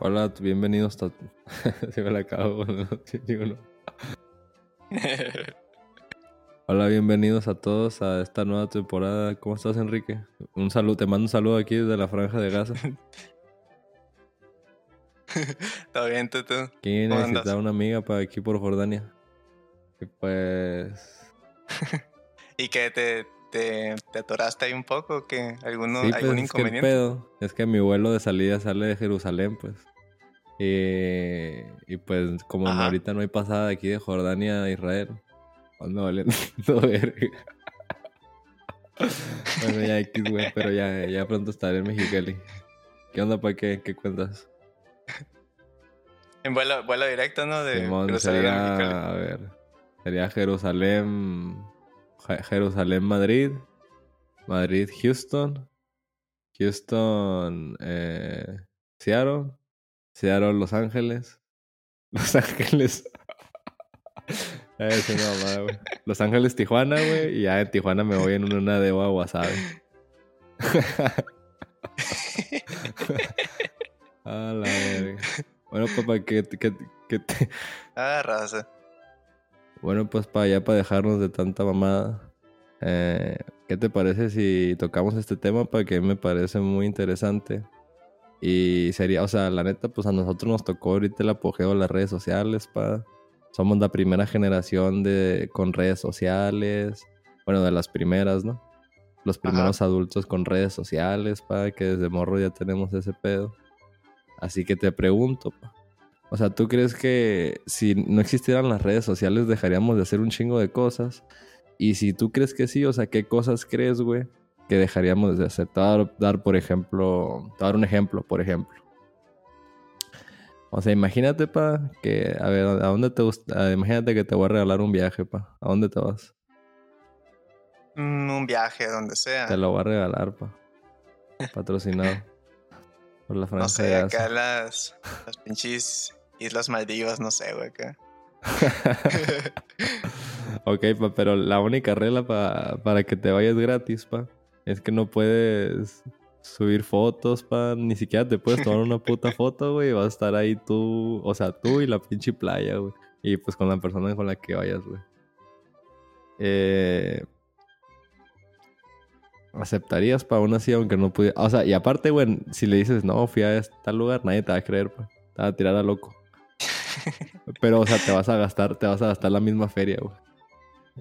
Hola, bienvenidos a... Se me la acabo. Digo, no. Hola, bienvenidos a todos a esta nueva temporada. ¿Cómo estás, Enrique? Un saludo, te mando un saludo aquí desde la franja de Gaza. Todo bien, tú. ¿Quién ¿Cómo necesita una amiga para aquí por Jordania? Y pues... ¿Y que te, te, te atoraste ahí un poco? ¿o ¿Qué? ¿Alguno, sí, pues ¿Algún es que el inconveniente? pedo es que mi vuelo de salida sale de Jerusalén, pues. Y, y pues como Ajá. ahorita no hay pasada de aquí de Jordania a Israel, ando valiendo verga. bueno, ya X, güey, pero ya, ya pronto estaré en Mexicali. ¿Qué onda, pa' qué? ¿Qué cuentas? En vuelo, vuelo directo, ¿no? De Simón, Jerusalén a Mexicali. sería, a ver, sería Jerusalén, Je- Jerusalén, Madrid, Madrid, Houston, Houston, eh, Seattle, Seattle, Los Ángeles, Los Ángeles. Güey. Los Ángeles, Tijuana, güey, y ya en Tijuana me voy en una de wasabi. A la verga. Bueno, papá, ¿qué, qué, qué te, Ah, raza. Bueno, pues para ya para dejarnos de tanta mamada, eh, ¿qué te parece si tocamos este tema? Para que me parece muy interesante. Y sería, o sea, la neta, pues a nosotros nos tocó ahorita el apogeo de las redes sociales, pa. Somos la primera generación de con redes sociales. Bueno, de las primeras, ¿no? Los primeros adultos con redes sociales, pa, que desde morro ya tenemos ese pedo. Así que te pregunto, pa. O sea, ¿tú crees que si no existieran las redes sociales dejaríamos de hacer un chingo de cosas? Y si tú crees que sí, o sea, ¿qué cosas crees, güey, que dejaríamos de hacer? Te voy a dar, dar, por ejemplo, te voy a dar un ejemplo, por ejemplo. O sea, imagínate, pa, que, a ver, ¿a dónde te gusta? Imagínate que te voy a regalar un viaje, pa. ¿A dónde te vas? Mm, un viaje, donde sea. Te lo voy a regalar, pa. Patrocinado. Por la No franja sé, de acá las, las pinches Islas Maldivas, no sé, güey, acá. Ok, pa, pero la única regla pa- para que te vayas gratis, pa, es que no puedes subir fotos, pa, ni siquiera te puedes tomar una puta foto, güey, vas a estar ahí tú, o sea, tú y la pinche playa, güey, y pues con la persona con la que vayas, güey. Eh, ¿Aceptarías, pa, aún así, aunque no pudiera? O sea, y aparte, güey, si le dices, no, fui a este tal lugar, nadie te va a creer, pa, te va a tirar a loco. Pero, o sea, te vas a gastar, te vas a gastar la misma feria, güey.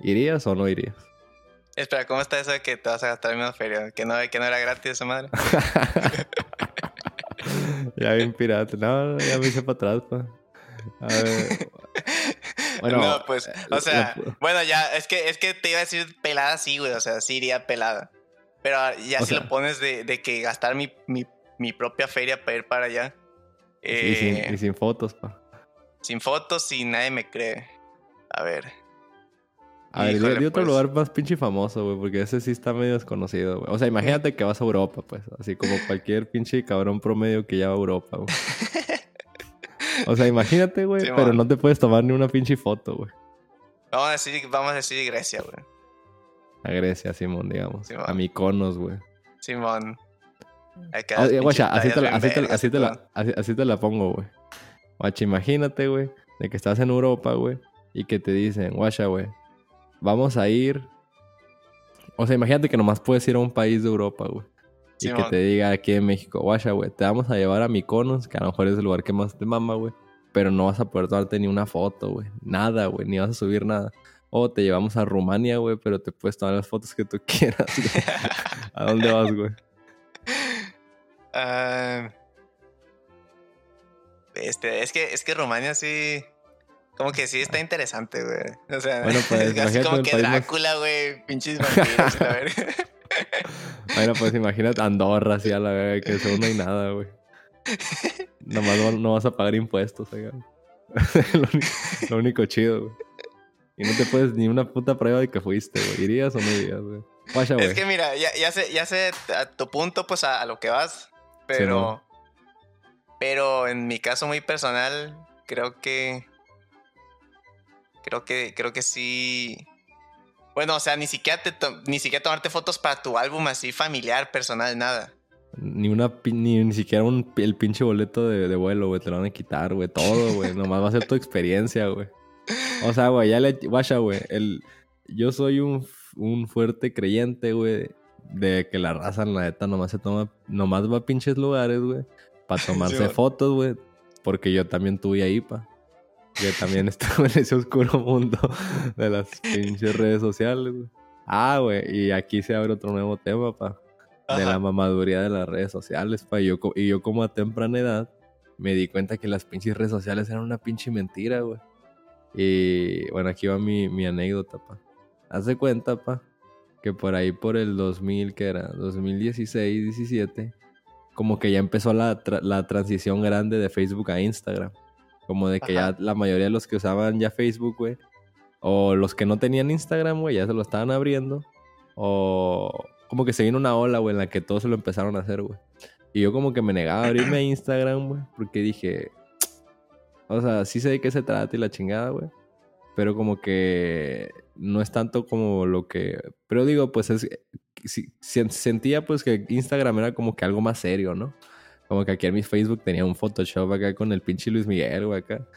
¿Irías o no irías? Espera, ¿cómo está eso de que te vas a gastar en una feria? ¿Que no, que no era gratis esa madre? ya bien pirata. No, ya me hice para atrás, pa. A ver. Bueno, no, pues, o la- sea, la- bueno, ya, es que, es que te iba a decir pelada, sí, güey, o sea, sí iría pelada. Pero ya O si sea- lo pones de, de que gastar mi, mi, mi propia feria para ir para allá, y, eh, sin, y sin fotos, pa. sin fotos y nadie me cree. A ver, A ver, Híjole, di otro pues. lugar más pinche famoso, güey, porque ese sí está medio desconocido, güey. O sea, imagínate que vas a Europa, pues. Así como cualquier pinche cabrón promedio que ya va a Europa, güey. O sea, imagínate, güey, Sí, pero man. no te puedes tomar ni una pinche foto, güey. vamos a decir, vamos a decir Grecia, güey. A Grecia, Simón, digamos. Sí, a man. Mykonos, güey. Simón. Ah, eh, así te la pongo, güey. Guacha, imagínate, güey, de que estás en Europa, güey, y que te dicen, guacha, güey, vamos a ir. O sea, imagínate que nomás puedes ir a un país de Europa, güey. Y que te diga aquí en México, guacha, güey, te vamos a llevar a Mykonos, que a lo mejor es el lugar que más te mama, güey. Pero no vas a poder tomarte ni una foto, güey. Nada, güey, ni vas a subir nada. O te llevamos a Rumania, güey, pero te puedes tomar las fotos que tú quieras, güey. ¿A dónde vas, güey? Ah, este, es que, es que Rumania sí. Como que sí está interesante, güey. O sea, Bueno, pues, es como que Drácula, güey. Pinches vampiros la verga. Bueno, pues imagínate Andorra, así a la verga, que eso no hay nada, güey. Nomás no, no vas a pagar impuestos, oiga. lo, único, lo único chido, güey. Y no te puedes ni una puta prueba de que fuiste, güey. ¿Irías o no irías, güey? Guacha, güey. Es que mira, ya, ya sé, ya sé a tu punto, pues a, a lo que vas. Pero. pero en mi caso muy personal, creo que. Creo que. Creo que sí. Bueno, o sea, ni siquiera, te ni siquiera tomarte fotos para tu álbum así familiar, personal, nada. Ni una ni, ni siquiera un, el pinche boleto de, de vuelo, güey. Te lo van a quitar, güey. Todo, güey. Nomás va a ser tu experiencia, güey. O sea, güey, ya le. Guacha, güey. El, yo soy un, un fuerte creyente, güey. De que la raza, la neta, nomás se toma. Nomás va a pinches lugares, güey. Para tomarse fotos, güey. Porque yo también tuve ahí, pa. Yo también estaba en ese oscuro mundo de las pinches redes sociales, güey. Ah, güey. Y aquí se abre otro nuevo tema, pa de la mamaduría de las redes sociales, pa. Y yo, y yo como a temprana edad me di cuenta que las pinches redes sociales eran una pinche mentira, güey. Y bueno, aquí va mi, mi anécdota, pa. Haz de cuenta, pa, que por ahí por el 2000, que era 2016, 17, como que ya empezó la, la transición grande de Facebook a Instagram. Como de que ya la mayoría de los que usaban ya Facebook, güey, o los que no tenían Instagram, güey, ya se lo estaban abriendo. O, como que se vino una ola, güey, en la que todos se lo empezaron a hacer, güey. Y yo como que me negaba a abrirme a Instagram, güey, porque dije, o sea, sí sé de qué se trata y la chingada, güey. Pero como que no es tanto como lo que... Pero digo, pues es... sentía pues que Instagram era como que algo más serio, ¿no? Como que aquí en mi Facebook tenía un Photoshop acá con el pinche Luis Miguel, güey, acá.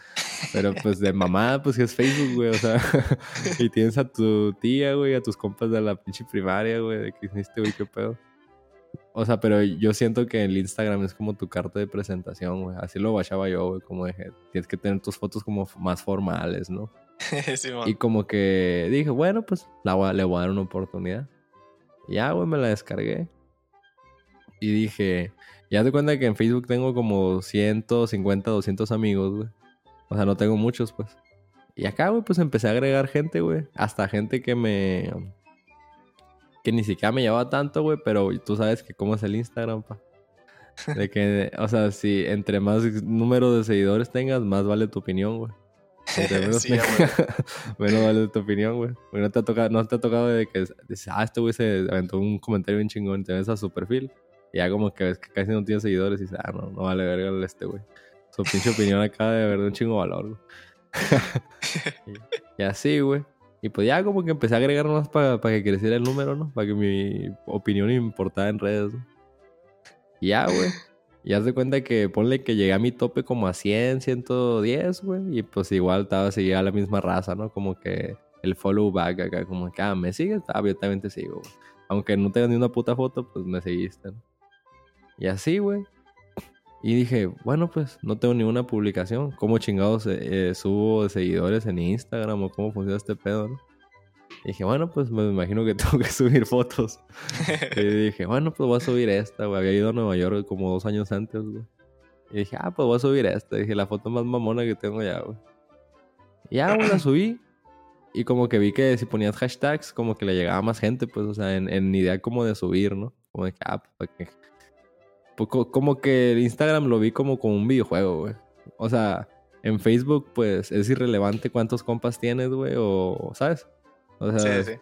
Pero pues de mamá, pues que es Facebook, güey, o sea. y tienes a tu tía, güey, a tus compas de la pinche primaria, güey, de que hiciste, güey, qué pedo. O sea, pero yo siento que el Instagram es como tu carta de presentación, güey. Así lo bachaba yo, güey, como dije, tienes que tener tus fotos como más formales, ¿no? sí, y como que dije, bueno, pues la le voy a dar una oportunidad. ya, güey, me la descargué. Y dije, ya te cuenta que en Facebook tengo como 150, 200 amigos, güey. O sea, no tengo muchos, pues. Y acá, güey, pues empecé a agregar gente, güey. Hasta gente que me... Que ni siquiera me llevaba tanto, güey. Pero tú sabes que cómo es el Instagram, pa. De que, o sea, si entre más número de seguidores tengas, más vale tu opinión, güey. Menos, sí, menos vale tu opinión, güey. Porque no te ha tocado, no te ha tocado de que dices, ah, este güey se aventó un comentario bien chingón, te ves a su perfil. Y ya como que ves que casi no tiene seguidores y dices, ah, no, no vale verga este güey. Su pinche opinión acá de verdad un chingo valor, güey. y, así, güey. Y pues ya como que empecé a agregar más para que creciera el número, ¿no? Para que mi opinión importara en redes, ¿no? Y ya, güey. Y haz de cuenta que ponle que llegué a mi tope como a 100, 110, güey. Y pues igual estaba, seguía la misma raza, ¿no? Como que el follow back acá, como que, ah, ¿me sigues? Ah, yo también te sigo, güey. Aunque no tengas ni una puta foto, pues me seguiste, ¿no? Y así, güey. Y dije, bueno, pues no tengo ninguna publicación. ¿Cómo chingados eh, subo seguidores en Instagram o cómo funciona este pedo, no? Y dije, bueno, pues me imagino que tengo que subir fotos. y dije, bueno, pues voy a subir esta, güey. Había ido a Nueva York como dos años antes, güey. Y dije, ah, pues voy a subir esta. dije, la foto más mamona que tengo ya, güey. Y ya, güey, la subí. Y como que vi que si ponías hashtags, como que le llegaba más gente, pues, o sea, en, en idea como de subir, ¿no? Como de que, ah, pues, para que pues, como que el Instagram lo vi como como un videojuego, güey. O sea, en Facebook, pues es irrelevante cuántos compas tienes, güey, o, ¿sabes? O sea, sí, sí.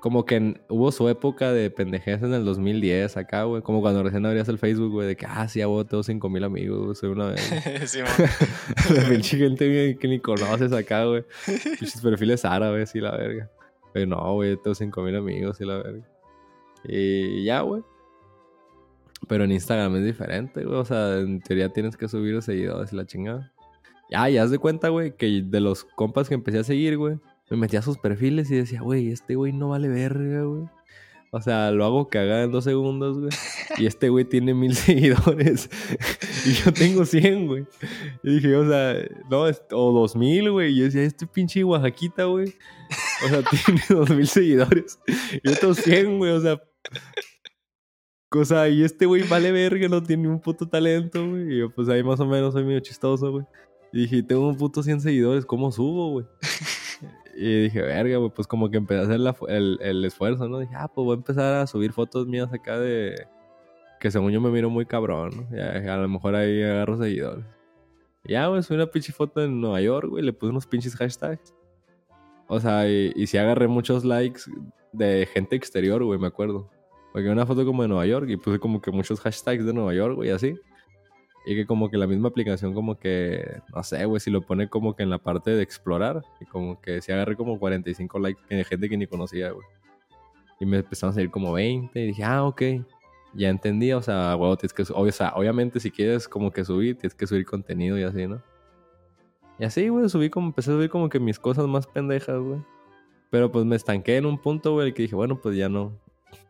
como que hubo su época de pendejez en el 2010 acá, güey. Como cuando recién abrías el Facebook, güey, de que, ah, sí, ya tengo 5 mil amigos, soy una vez. sí, La pinche gente que ni conoces acá, güey. Pinches perfiles árabes y la verga. Pero no, güey, tengo 5 mil amigos y la verga. Y ya, güey. Pero en Instagram es diferente, güey. O sea, en teoría tienes que subir seguidores y la chingada. Ya, ya haz de cuenta, güey, que de los compas que empecé a seguir, güey, me metía a sus perfiles y decía, güey, este güey no vale verga, güey. O sea, lo hago cagada en dos segundos, güey. Y este güey tiene mil seguidores. y yo tengo cien, güey. Y dije, o sea, no, o dos mil, güey. Y yo decía, este pinche Oaxaquita, güey. O sea, tiene dos mil seguidores. Y tengo cien, güey. O sea, Cosa, y este güey vale verga, no tiene un puto talento, güey. Y yo, pues ahí más o menos soy medio chistoso, güey. Y dije, tengo un puto 100 seguidores, ¿cómo subo, güey? y dije, verga, güey, pues como que empecé a hacer el, el, esfuerzo, ¿no? Dije, ah, pues voy a empezar a subir fotos mías acá de. Que según yo me miro muy cabrón, ¿no? Ya, a lo mejor ahí agarro seguidores. ya, güey, subí una pinche foto en Nueva York, güey, le puse unos pinches hashtags. O sea, y, y sí agarré muchos likes de gente exterior, güey, me acuerdo. Porque una foto como de Nueva York y puse como que muchos hashtags de Nueva York, güey, así. Y que como que la misma aplicación como que, no sé, güey, si lo pone como que en la parte de explorar. Y como que se agarré como 45 likes de gente que ni conocía, güey. Y me empezaron a salir como 20 y dije, ah, ok. ya entendía, o sea, huevo, tienes que, o sea, obviamente si quieres como que subir, tienes que subir contenido y así, ¿no? Y así, güey, subí como, empecé a subir como que mis cosas más pendejas, güey. Pero pues me estanqué en un punto, güey, que dije, bueno, pues ya no.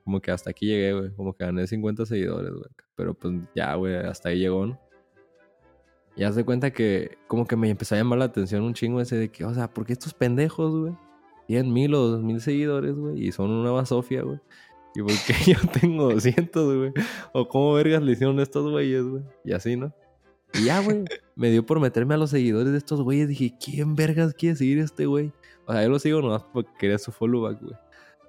Como que hasta aquí llegué, güey. Como que gané 50 seguidores, güey. Pero pues ya, güey, hasta ahí llegó, ¿no? Y haz de cuenta que como que me empezó a llamar la atención un chingo ese de que, o sea, ¿por qué estos pendejos, güey? Tienen mil o dos mil seguidores, güey, y son una basofia, güey. ¿Y por qué yo tengo 200, güey? O cómo vergas le hicieron estos güeyes, güey. Y así, ¿no? Y ya, güey, me dio por meterme a los seguidores de estos güeyes. Dije, ¿quién vergas quiere seguir este güey? O sea, yo lo sigo nomás porque quería su followback, güey.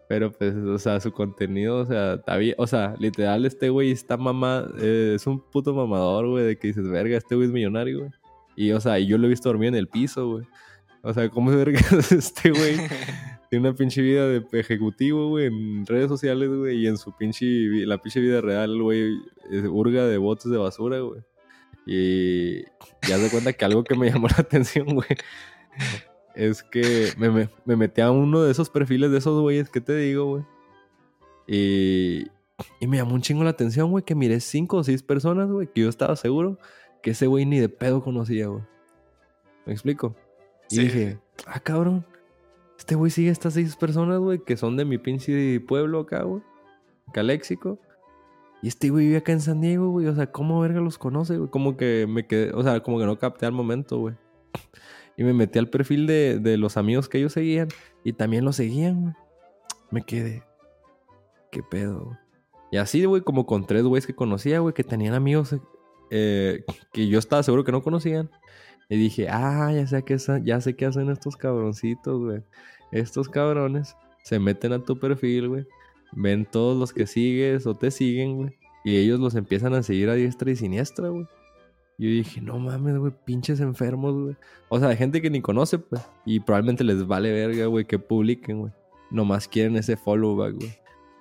Pero pues, o sea, su contenido, o sea, está bien. O sea, literal, este güey está mamá. Eh, es un puto mamador, güey, de que dices, verga, este güey es millonario, güey. Y, o sea, y yo lo he visto dormir en el piso, güey. O sea, ¿cómo es verga este güey? Tiene una pinche vida de ejecutivo, güey, en redes sociales, güey, y en su pinche, la pinche vida real, güey, hurga de botes de basura, güey. Y ya se cuenta que algo que me llamó la atención, güey, es que me, me, metí a uno de esos perfiles de esos güeyes que te digo, güey. Y, y me llamó un chingo la atención, güey, que miré cinco o seis personas, güey, que yo estaba seguro que ese güey ni de pedo conocía, güey. ¿Me explico? Y dije, ah, cabrón, este güey sigue a estas seis personas, güey, que son de mi pinche pueblo acá, güey. Caléxico. Y este güey vive acá en San Diego, güey. O sea, ¿cómo verga los conoce, güey? Como que me quedé, o sea, como que no capté al momento, güey. Y me metí al perfil de, de los amigos que ellos seguían. Y también los seguían, güey. Me quedé. ¿Qué pedo, güey? Y así, güey, como con tres güeyes que conocía, güey, que tenían amigos eh, que yo estaba seguro que no conocían. Y dije, ah, ya sé, qué, ya sé qué hacen estos cabroncitos, güey. Estos cabrones se meten a tu perfil, güey. Ven todos los que sigues o te siguen, güey. Y ellos los empiezan a seguir a diestra y siniestra, güey. Yo dije, no mames, güey, pinches enfermos, güey. O sea, hay gente que ni conoce, pues. Y probablemente les vale verga, güey, que publiquen, güey. Nomás quieren ese follow back, güey.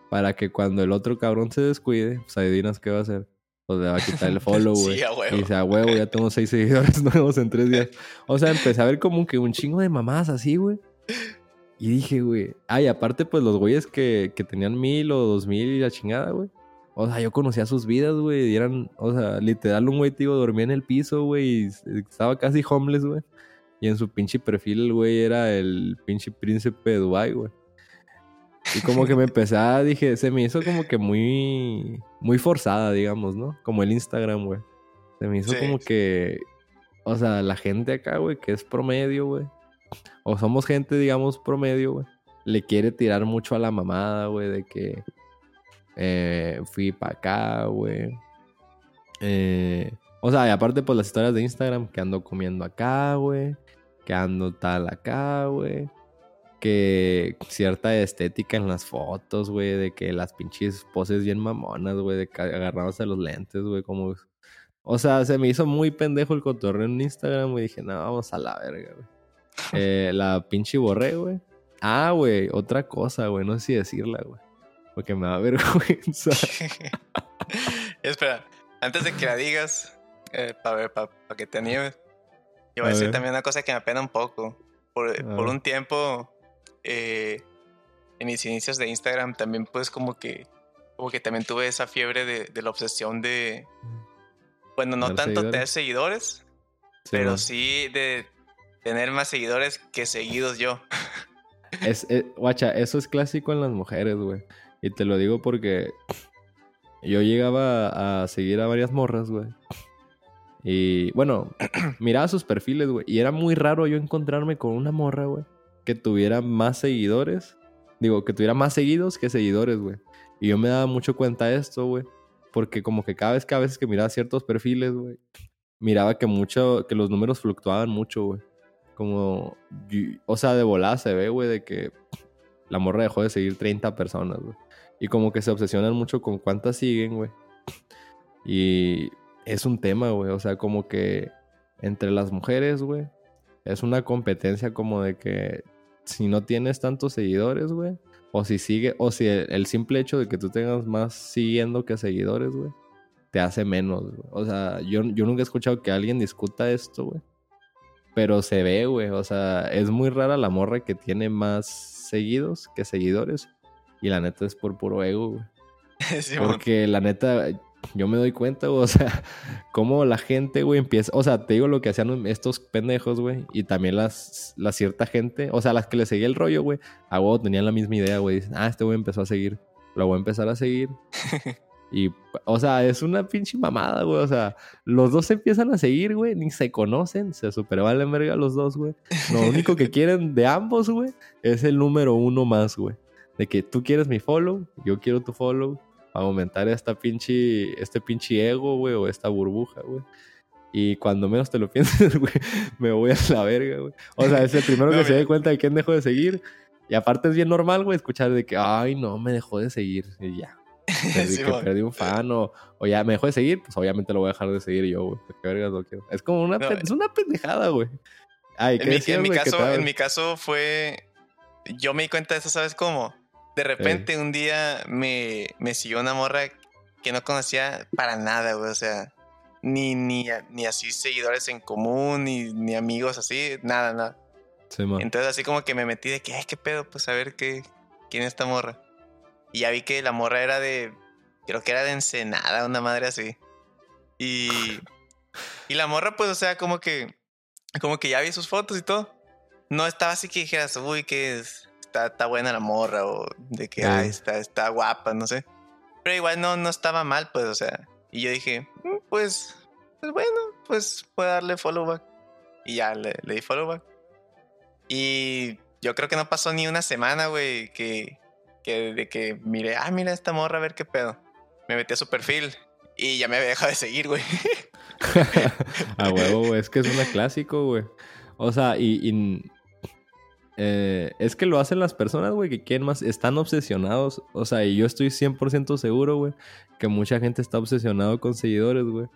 Para que cuando el otro cabrón se descuide, pues adivinas qué va a hacer. Pues le va a quitar el follow, güey. sí, y dice, a huevo, ya tengo seis seguidores nuevos en tres días. O sea, empecé a ver como que un chingo de mamadas así, güey. Y dije, güey. Ay, aparte, pues los güeyes que, que tenían mil o dos mil y la chingada, güey o sea, yo conocía sus vidas, güey. Y eran, o sea, literal, un güey, tío, dormía en el piso, güey. Y estaba casi homeless, güey. Y en su pinche perfil, el güey era el pinche príncipe de Dubai, güey. Y como que me empecé a, dije, se me hizo como que muy, muy forzada, digamos, ¿no? Como el Instagram, güey. Se me hizo como que, o sea, la gente acá, güey, que es promedio, güey. O somos gente, digamos, promedio, güey. Le quiere tirar mucho a la mamada, güey, de que eh, fui para acá, güey. Eh, o sea, y aparte, pues las historias de Instagram, que ando comiendo acá, güey. Que ando tal acá, güey. Que cierta estética en las fotos, güey. De que las pinches poses bien mamonas, güey. De agarrándose los lentes, güey. Como. O sea, se me hizo muy pendejo el cotorreo en Instagram, güey. Dije, no, vamos a la verga, güey. Eh, la pinche borré, güey. Ah, güey, otra cosa, güey. No sé si decirla, güey. Porque me da vergüenza. Espera, antes de que la digas, eh, para que te animes, yo voy a, decir también una cosa que me apena un poco. Por, por un tiempo, eh, en mis inicios de Instagram, también pues como que, como que también tuve esa fiebre de, de la obsesión de, bueno, no tanto tener seguidores, pero sí de tener más seguidores que seguidos yo. Es, eh, guacha, eso es clásico en las mujeres, güey. Y te lo digo porque yo llegaba a seguir a varias morras, güey. Y bueno, miraba sus perfiles, güey. Y era muy raro yo encontrarme con una morra, güey, que tuviera más seguidores. Digo, que tuviera más seguidos que seguidores, güey. Y yo me daba mucho cuenta de esto, güey. Porque como que cada vez que a veces que miraba ciertos perfiles, güey, miraba que mucho, que los números fluctuaban mucho, güey. Como, o sea, de volada se ve, güey, de que la morra dejó de seguir 30 personas, güey. Y como que se obsesionan mucho con cuántas siguen, güey. Y es un tema, güey. O sea, como que entre las mujeres, güey, es una competencia como de que si no tienes tantos seguidores, güey, o si sigue, o si el, simple hecho de que tú tengas más siguiendo que seguidores, güey, te hace menos, güey. O sea, yo, yo nunca he escuchado que alguien discuta esto, güey. Pero se ve, güey. O sea, es muy rara la morra que tiene más seguidos que seguidores. Y la neta es por puro ego, güey. Porque la neta, yo me doy cuenta, güey, o sea, cómo la gente, güey, empieza, o sea, te digo lo que hacían estos pendejos, güey, y también las, la cierta gente, o sea, las que le seguía el rollo, güey, a huevo tenían la misma idea, güey, dicen, ah, este güey empezó a seguir, lo voy a empezar a seguir. Y, o sea, es una pinche mamada, güey. O sea, los dos se empiezan a seguir, güey. Ni se conocen. Se supervalen verga los dos, güey. Lo único que quieren de ambos, güey, es el número uno más, güey. De que tú quieres mi follow, yo quiero tu follow. Para aumentar esta pinche, este pinche ego, güey, o esta burbuja, güey. Y cuando menos te lo pienses, güey, me voy a la verga, güey. O sea, es el primero que se dé cuenta de quién dejó de seguir. Y aparte es bien normal, güey, escuchar de que, ay, no, me dejó de seguir. Y ya, Perdí, que perdí un fan o, ya me dejó de seguir, pues obviamente lo voy a dejar de seguir yo, güey. Qué vergas lo quiero. Es como una, es una pendejada, güey. Ay, en, mi, en, mi caso, en mi caso fue. Yo me di cuenta de eso, ¿sabes cómo? De repente un día me, me siguió una morra que no conocía para nada, güey. O sea, ni, ni, ni así seguidores en común, ni, ni amigos así, nada, nada. Entonces así como que me metí de que, ay, qué pedo, pues a ver qué, quién es esta morra. Y ya vi que la morra era de. Creo que era de Ensenada, una madre así. Y. Y la morra, pues, o sea, como que. Como que ya vi sus fotos y todo. No estaba así que dijeras, uy, que está, está buena la morra, o de que, ay, está, está guapa, no sé. Pero igual no, no estaba mal, pues, o sea. Y yo dije, mm, pues, pues bueno, pues puedo darle follow back. Y ya le, le di follow back. Y yo creo que no pasó ni una semana, güey, que, que de que mire, ah, mira esta morra, a ver qué pedo. Me metí a su perfil y ya me había dejado de seguir, güey. a huevo, güey. Es que es una clásico, güey. O sea, y, eh, es que lo hacen las personas, güey, que quieren más, están obsesionados. O sea, y yo estoy 100% seguro, güey, que mucha gente está obsesionado con seguidores, güey.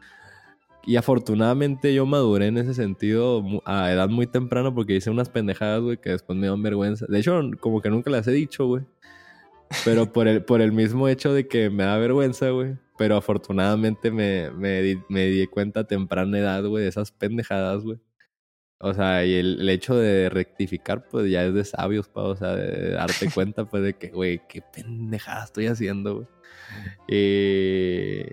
Y afortunadamente yo maduré en ese sentido a edad muy temprana porque hice unas pendejadas, güey, que después me dan vergüenza. De hecho, como que nunca las he dicho, güey. Pero por el, por el mismo hecho de que me da vergüenza, güey. Pero afortunadamente me, me, di, me di cuenta a temprana edad, güey, de esas pendejadas, güey. O sea, y el, hecho de rectificar, pues ya es de sabios, pa. O sea, de, darte cuenta, pues, de que, güey, qué pendejada estoy haciendo, güey. Y,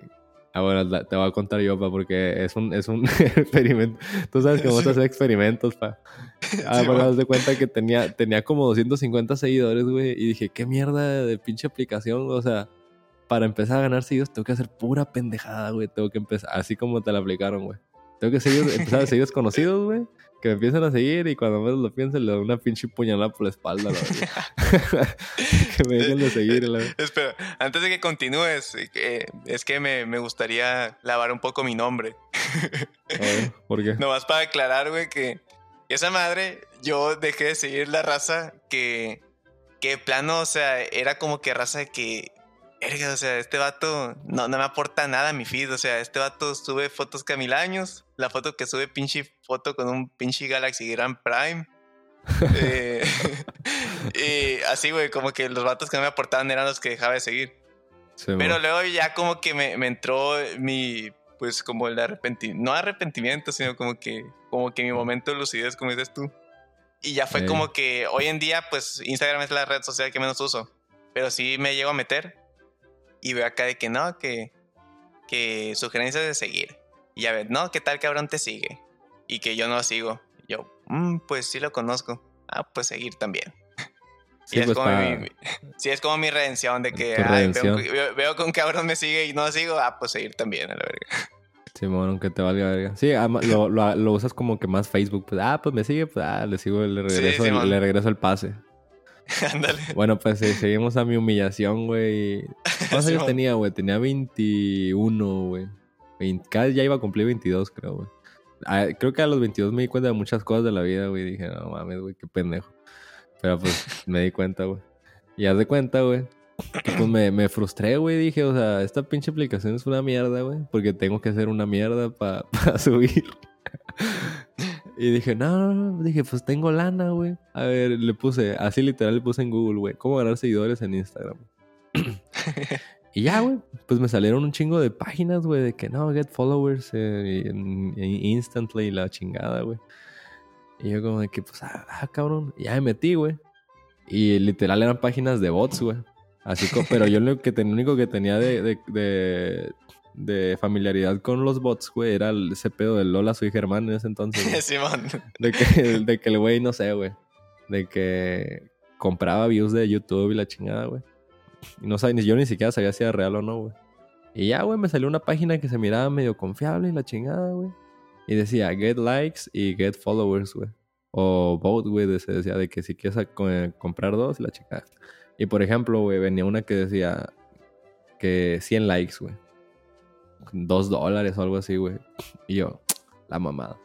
Ah, bueno, te voy a contar yo, pa, porque es un, es un experimento. Tú sabes que vamos a hacer experimentos, pa. Ah, sí, bueno, de cuenta que tenía, tenía como 250 seguidores, güey. Y dije, qué mierda de pinche aplicación. O sea, para empezar a ganar seguidores tengo que hacer pura pendejada, güey. Tengo que empezar, así como te la aplicaron, güey. Tengo que seguir, empezar a seguir desconocidos, güey que me empiezan a seguir y cuando menos lo piensen le doy una pinche puñalada por la espalda. que me dejen de seguir. La Espera, antes de que continúes, es que me, me, gustaría lavar un poco mi nombre. ¿Por qué? Nomás para aclarar, güey, que esa madre, yo dejé de seguir la raza que, que plano, o sea, era como que raza que o sea, este vato no, no me aporta nada a mi feed. O sea, este vato sube fotos que mil años. La foto que sube pinche foto con un pinche Galaxy Grand Prime. eh, y así, güey, como que los vatos que no me aportaban eran los que dejaba de seguir. Pero luego ya como que me, me, entró mi, pues como el arrepentimiento, no arrepentimiento, sino como que, como que mi momento de lucidez, como dices tú. Y ya fue como que hoy en día, pues Instagram es la red social que menos uso. Pero sí me llego a meter y veo acá de que no, que, que sugerencias de seguir. Y ya ves, no, ¿qué tal cabrón te sigue? Y que yo no lo sigo. yo, mm, pues sí lo conozco. Ah, pues seguir también. Sí, es, pues como mi, sí, es como mi redención de que veo, con cabrón me sigue y no lo sigo. Ah, pues seguir también, a la verga. Sí, bueno, aunque te valga verga. Sí, lo, lo, lo, usas como que más Facebook. Pues, ah, pues me sigue, pues ah, le sigo, le regreso, le regreso el pase. Ándale. bueno, pues seguimos a mi humillación, güey. ¿Cuántos años tenía, güey? Tenía 21, güey. Cada ya iba a cumplir 22, creo, güey. Ah, creo que a los 22 me di cuenta de muchas cosas de la vida, güey. Dije, no mames, güey, qué pendejo. Pero pues me di cuenta, güey. Y haz de cuenta, güey. Pues me, me frustré, güey. Dije, o sea, esta pinche aplicación es una mierda, güey. Porque tengo que hacer una mierda para subir. Y dije, no, no, no, dije, pues tengo lana, güey. A ver, le puse, así literal le puse en Google, güey, ¿cómo ganar seguidores en Instagram? y ya, güey, pues me salieron un chingo de páginas, güey, de que no, get followers eh, instantly, la chingada, güey. Y yo como de que, pues, ah, ah, cabrón, ya me metí, güey. Y literal eran páginas de bots, güey. Así como, pero yo lo que tenía, único que tenía de, de, de, de familiaridad con los bots, güey, era ese pedo de Lola, soy Germán en ese entonces. Simón. De que, de que el güey, no sé, güey. De que compraba views de YouTube y la chingada, güey. Y no sabía, yo ni siquiera sabía si era real o no, güey. Y ya, güey, me salió una página que se miraba medio confiable y la chingada, güey. Y decía get likes y get followers, güey. O both, güey, se decía de que si quieres comprar dos, la chingada. Y por ejemplo, güey, venía una que decía que 100 likes, güey. Dos dólares o algo así, güey. Y yo, la mamada.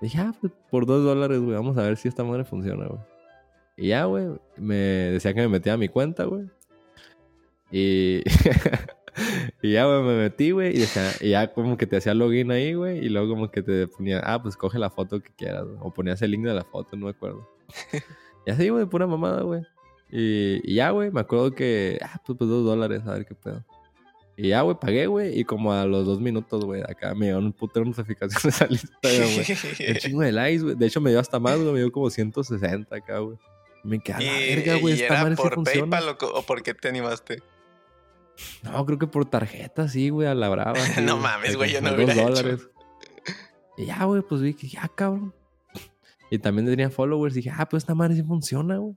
Dije, ah, pues por dos dólares, güey, vamos a ver si esta madre funciona, güey. Y ya, güey, me decía que me metía a mi cuenta, güey. Y, y ya, güey, me metí, güey, y, decía- y ya como que te hacía login ahí, güey, y luego como que te ponía, ah, pues coge la foto que quieras, güey, o ponías el link de la foto, no me acuerdo. y así, güey, pura mamada, güey. Y, y ya, güey, me acuerdo que, ah, pues, pues dos dólares, a ver qué pedo. Y ya, güey, pagué, güey, y como a los dos minutos, güey, acá me llegaron un putero de notificaciones al Instagram, güey. Un chingo de likes, güey. De hecho, me dio hasta más, güey. Me dio como 160 acá, güey. Me quedé a la verga, güey. y Esta era por. PayPal o, por qué te animaste? No, creo que por tarjeta, sí, güey, a la brava. sí, No mames, de güey, yo no hubiera dos hecho. dólares. Y ya, güey, pues vi que ya, cabrón. Y también tenía followers. Y dije, ah, pues esta madre sí funciona, güey.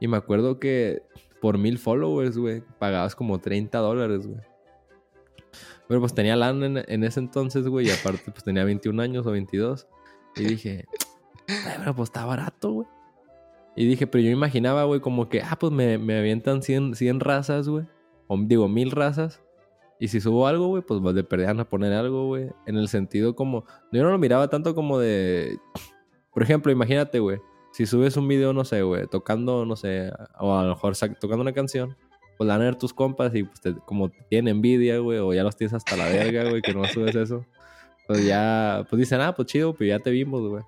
Y me acuerdo que por mil followers, güey, pagabas como 30 dólares, güey. Pero pues tenía lana en, en ese entonces, güey, y aparte pues tenía 21 años o 22. Y dije, "Ay, pero pues está barato, güey. Y dije, pero yo imaginaba, güey, como que, ah, pues me, me avientan 100, 100 razas, güey. O digo, mil razas. Y si subo algo, güey, pues de perder a poner algo, güey. En el sentido como... Yo no lo miraba tanto como de... Por ejemplo, imagínate, güey. Si subes un video, no sé, güey, tocando, no sé, o a lo mejor tocando una canción, pues la van a ver tus compas y pues te- como tienen envidia, güey, o ya los tienes hasta la verga, güey, que no subes eso. Pues ya, pues dicen, ah, pues chido, pues ya te vimos, güey.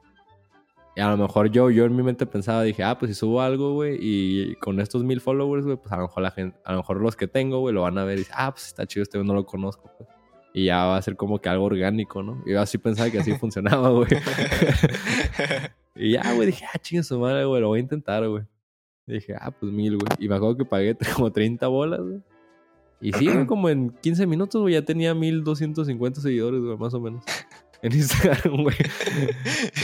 Y a lo mejor yo, yo en mi mente pensaba, dije, ah, pues si subo algo, güey, y con estos mil followers, güey, pues a lo mejor la gente, a lo mejor los que tengo, güey, lo van a ver y dicen, ah, pues está chido, este güey no lo conozco, pues. Y ya va a ser como que algo orgánico, ¿no? Y yo así pensaba que así funcionaba, güey. y ya, güey, dije, ah, chinga su madre, güey, lo voy a intentar, güey. Dije, ah, pues mil, güey. Y me acuerdo que pagué como 30 bolas, güey. Y sí, güey, como en 15 minutos, güey, ya tenía 1250 seguidores, güey, más o menos. En Instagram, güey.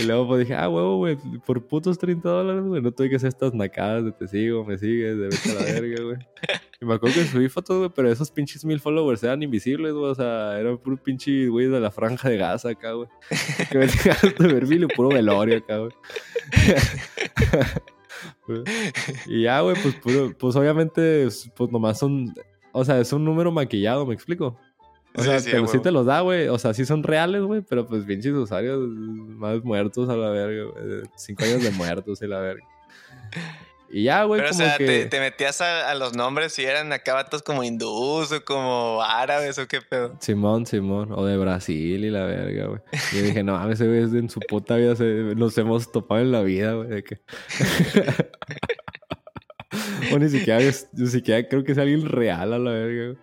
Y luego pues dije, ah, huevo, güey, por putos 30 dólares, güey, no tuve que hacer estas nacadas de te sigo, me sigues, de vete a la verga, güey. Y me acuerdo que subí fotos, güey, pero esos pinches mil followers eran invisibles, güey, o sea, eran puro pinche güey de la franja de Gaza acá, güey. Que me dejaron de perfil y puro velorio acá, güey. y ya, güey, pues, puro- pues obviamente, pues nomás son, o sea, es un número maquillado, ¿me explico? O Sí, sea, sí, te, sí te los da, güey. O sea, sí son reales, güey. Pero pues pinches usuarios más muertos a la verga, güey. Cinco años de muertos y la verga. Y ya, güey, Pero, o sea, que... te, te metías a, a los nombres si eran acá vatos como hindús o como árabes o qué pedo. Simón, Simón. O de Brasil y la verga, güey. Y yo dije, no mames, ese güey en su puta vida se- nos hemos topado en la vida, güey. Que... o ni siquiera, ni siquiera creo que es alguien real a la verga, güey.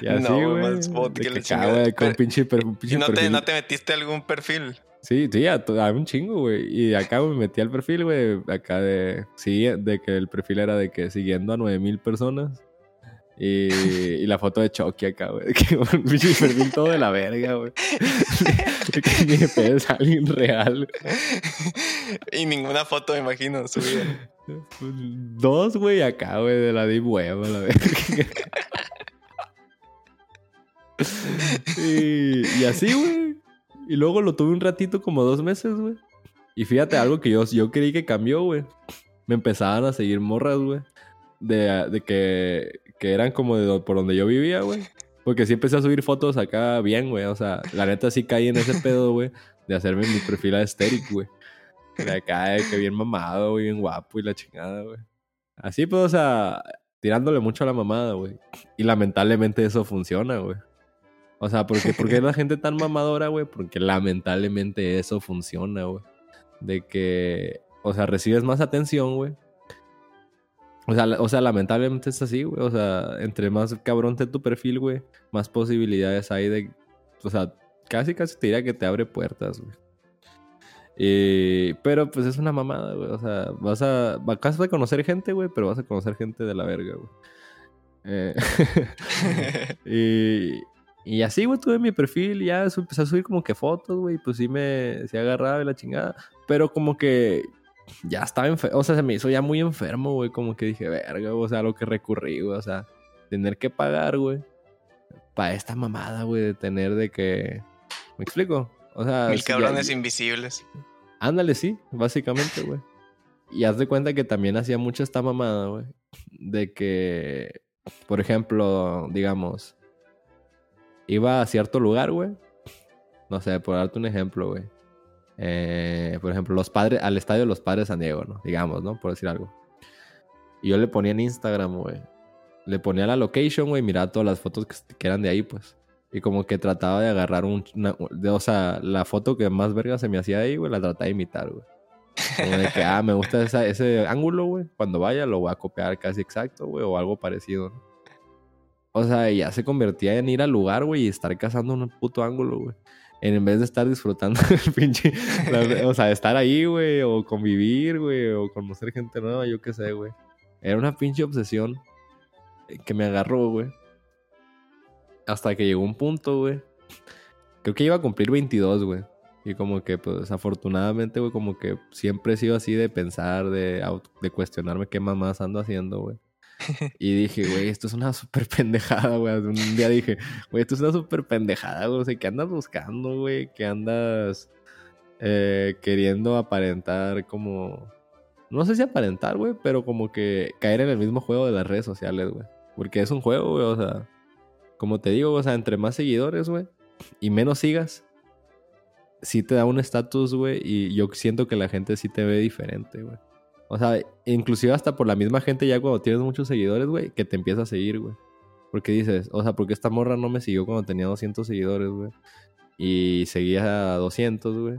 Y así, No, güey, más bot que chingada. güey, con Pero- pinche, per- un pinche ¿Y no te, perfil. no te metiste a algún perfil? Sí, sí, a, a un chingo, güey. Y acá me metí al perfil, güey. Acá de. Sí, de que el perfil era de que siguiendo a 9000 personas. Y, y la foto de Chucky acá, güey. Que un perfil todo de la verga, güey. De que ni de pedo es alguien real. y ninguna foto, me imagino, subida. Dos, güey, acá, güey, de la Web, a la verga. y, y así, güey. Y luego lo tuve un ratito, como dos meses, güey. Y fíjate, algo que yo, yo creí que cambió, güey. Me empezaban a seguir morras, güey. De, de que, que eran como de por donde yo vivía, güey. Porque sí empecé a subir fotos acá bien, güey. O sea, la neta sí caí en ese pedo, güey. De hacerme mi perfil aesthetic, güey. De acá, que bien mamado, güey, bien guapo y la chingada, güey. Así, pues, o sea, tirándole mucho a la mamada, güey. Y lamentablemente eso funciona, güey. O sea, porque, ¿por qué la gente tan mamadora, güey? Porque lamentablemente eso funciona, güey. De que, o sea, recibes más atención, güey. O sea, o sea, lamentablemente es así, güey. O sea, entre más cabrón te tu perfil, güey, más posibilidades hay de. O sea, casi casi te diría que te abre puertas, güey. Y, pero pues es una mamada, güey. O sea, vas a, vas a conocer gente, güey, pero vas a conocer gente de la verga, güey. Eh, y, y así, güey, tuve mi perfil y ya empecé a subir como que fotos, güey. Pues sí me sí agarraba de la chingada. Pero como que ya estaba enfermo. O sea, se me hizo ya muy enfermo, güey. Como que dije, verga, o sea, lo que recurrí, güey. O sea, tener que pagar, güey. Para esta mamada, güey, de tener de que. ¿Me explico? O sea. Mil cabrones invisibles. Ándale, sí, básicamente, güey. Y haz de cuenta que también hacía mucho esta mamada, güey. De que, por ejemplo, digamos, iba a cierto lugar, güey. No sé, por darte un ejemplo, güey. Eh, por ejemplo, los padres, al estadio de los padres de San Diego, ¿no? Digamos, ¿no? Por decir algo. Y yo le ponía en Instagram, güey. Le ponía la location, güey, miraba todas las fotos que, eran de ahí, pues. Y como que trataba de agarrar un... o sea, la foto que más verga se me hacía ahí, güey, la trataba de imitar, güey. Como de que, ah, me gusta ese ángulo, güey. Cuando vaya lo voy a copiar casi exacto, güey, o algo parecido, ¿no? O sea, ya se convertía en ir al lugar, güey, y estar cazando un puto ángulo, güey. En vez de estar disfrutando el pinche. o sea, estar ahí, güey, o convivir, güey, o conocer gente nueva, yo qué sé, güey. Era una pinche obsesión que me agarró, güey. Hasta que llegó un punto, güey. Creo que iba a cumplir 22, güey. Y como que, pues, afortunadamente, güey, como que siempre he sido así de pensar, de, de cuestionarme qué mamás ando haciendo, güey. Y dije, güey, esto es una súper pendejada, güey. Un día dije, güey, esto es una súper pendejada, güey. O sea, ¿qué andas buscando, güey? ¿Qué andas eh, queriendo aparentar como... No sé si aparentar, güey, pero como que caer en el mismo juego de las redes sociales, güey. Porque es un juego, güey, o sea... Como te digo, o sea, entre más seguidores, güey, y menos sigas, sí te da un estatus, güey, y yo siento que la gente sí te ve diferente, güey. O sea, inclusive hasta por la misma gente ya cuando tienes muchos seguidores, güey, que te empieza a seguir, güey. Porque dices, o sea, porque esta morra no me siguió cuando tenía 200 seguidores, güey. Y seguía a 200, güey.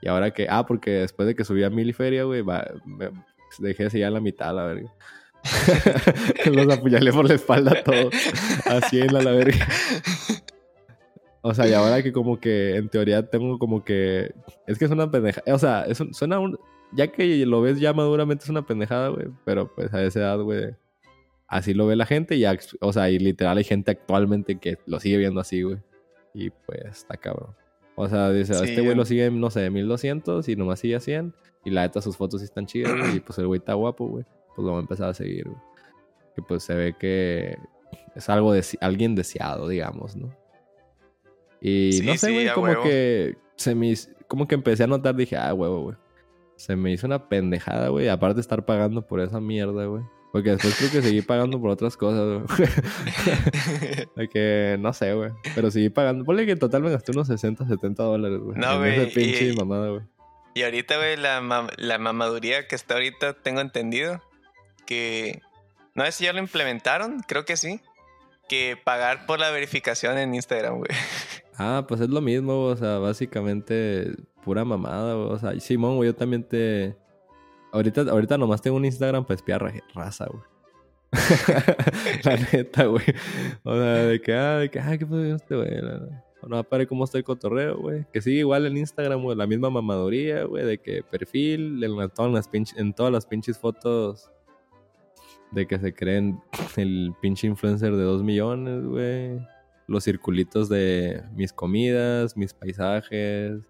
Y ahora que, ah, porque después de que subí a mil y feria, güey, dejé de seguir a la mitad, la verga. Los apuñalé por la espalda todos. Así en la, verga. O sea, y ahora que como que en teoría tengo como que... Es que es una pendeja. O sea, suena un ya que lo ves ya maduramente es una pendejada, güey. Pero pues a esa edad, güey, así lo ve la gente. Y, o sea, y literal hay gente actualmente que lo sigue viendo así, güey. Y pues está cabrón. O sea, dice, este güey lo sigue, no sé, 1200 y nomás sigue a 100. Y la neta, sus fotos sí están chidas, güey. Y pues el güey está guapo, güey. Pues lo va a empezar a seguir, güey. Que pues se ve que es algo de alguien deseado, digamos, ¿no? Y no sé, güey, como que se me, como que empecé a notar, dije, ah, huevo, güey se me hizo una pendejada, güey. Aparte de estar pagando por esa mierda, güey. Porque después creo que seguí pagando por otras cosas, güey. que no sé, güey. Pero seguí pagando. Ponle que en total me gasté unos 60, 70 dólares, güey. No, güey. pinche y, mamada, güey. Y ahorita, güey, la, la mamaduría que está ahorita, tengo entendido que. No sé si ya lo implementaron, creo que sí. Que pagar por la verificación en Instagram, güey. Ah, pues es lo mismo, o sea, básicamente pura mamada. O sea, Simón, güey, yo también te. Ahorita, ahorita nomás tengo un Instagram para espiar raza, güey. la neta, güey. O sea, de que, ah, de que, ah, qué pasó este, güey. No, apare cómo está el cotorreo, güey. Que sigue igual en Instagram, güey, la misma mamadoría, güey, de que perfil, en, todas las en todas las pinches fotos de que se creen el pinche influencer de dos millones, güey. Los circulitos de mis comidas, mis paisajes,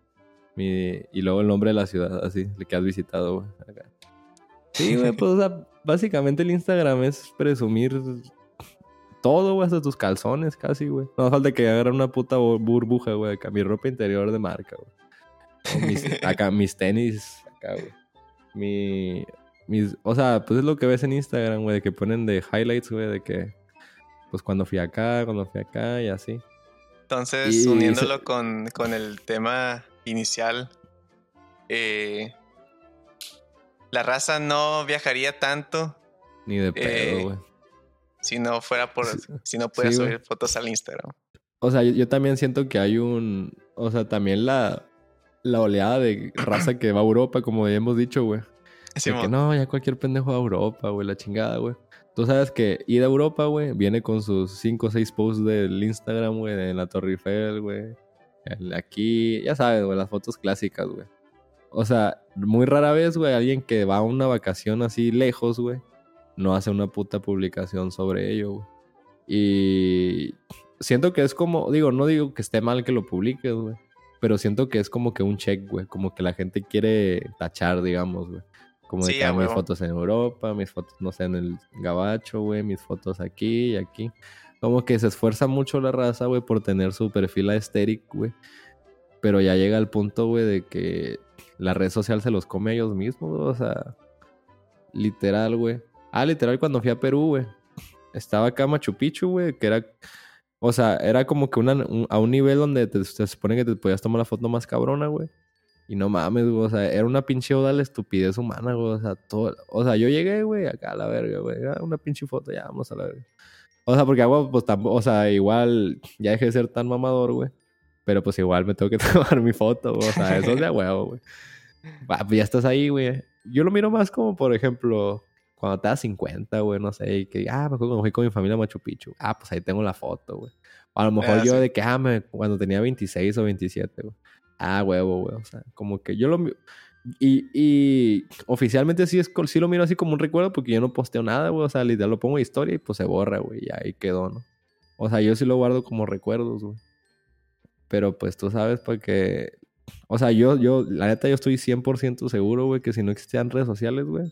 y luego el nombre de la ciudad, así, que has visitado, güey. Sí, güey, pues, o sea, básicamente el Instagram es presumir todo, güey, hasta tus calzones casi, güey. No falta que agarre una puta burbuja, güey, acá, mi ropa interior de marca, güey. acá, mis tenis, acá, güey. Mi, mis, o sea, pues es lo que ves en Instagram, güey, de que ponen de highlights, güey, de que, pues cuando fui acá, cuando fui acá y así. Entonces, uniéndolo con, con el tema inicial, eh, la raza no viajaría tanto. Ni de pedo, eh, güey. si no fuera por. Si no pudiera subir fotos al Instagram. O sea, yo, también siento que hay un. O sea, también la. La oleada de raza que va a Europa, como ya hemos dicho, güey. que no, ya cualquier pendejo va a Europa, güey, la chingada, güey. Tú sabes que ir a Europa, güey, viene con sus 5 o 6 posts del Instagram, güey, de la Torre Eiffel, güey aquí, ya sabes, güey, las fotos clásicas, güey. O sea, muy rara vez, güey, alguien que va a una vacación así lejos, güey, no hace una puta publicación sobre ello, güey. Y siento que es como, digo, no digo que esté mal que lo publiques, güey. Pero siento que es como que un check, güey. Como que la gente quiere tachar, digamos, güey. Como de Sí, que ah, mis fotos en Europa, mis fotos, no sé, en el Gabacho, güey, mis fotos aquí y aquí. Como que se esfuerza mucho la raza, güey, por tener su perfil aesthetic, güey. Pero ya llega al punto, güey, de que la red social se los come a ellos mismos, güey. O sea, literal, güey. Ah, literal, cuando fui a Perú, güey. Estaba acá Machu Picchu, güey, que era... O sea, era como que una, un- a un nivel donde te- se supone que te podías tomar la foto más cabrona, güey. Y no mames, güey. O sea, era una pinche oda a la estupidez humana, güey. O sea, todo... O sea, yo llegué, güey, acá a la verga, güey. Ah, Una pinche foto, ya, vamos a la verga. O sea, porque hago, pues tampoco... O sea, igual ya dejé de ser tan mamador, güey. Pero pues igual me tengo que tomar mi foto, güey. O sea, eso es de huevo, güey. Va, pues ya estás ahí, güey. Yo lo miro más como, por ejemplo, cuando te das 50, güey, no sé, y que, ah, me acuerdo cuando fui con mi familia a Machu Picchu. Ah, pues ahí tengo la foto, güey. O a lo mejor Ah, yo sí. de que, ah, me- cuando tenía 26 o 27, güey. Ah, huevo, güey. O sea, como que yo lo... Y, y oficialmente sí, es, sí lo miro así como un recuerdo porque yo no posteo nada, güey. O sea, literal lo pongo en historia y pues se borra, güey. Y ahí quedó, ¿no? O sea, yo sí lo guardo como recuerdos, güey. Pero pues tú sabes, porque... O sea, yo, yo, la neta, yo estoy 100% seguro, güey, que si no existieran redes sociales, güey,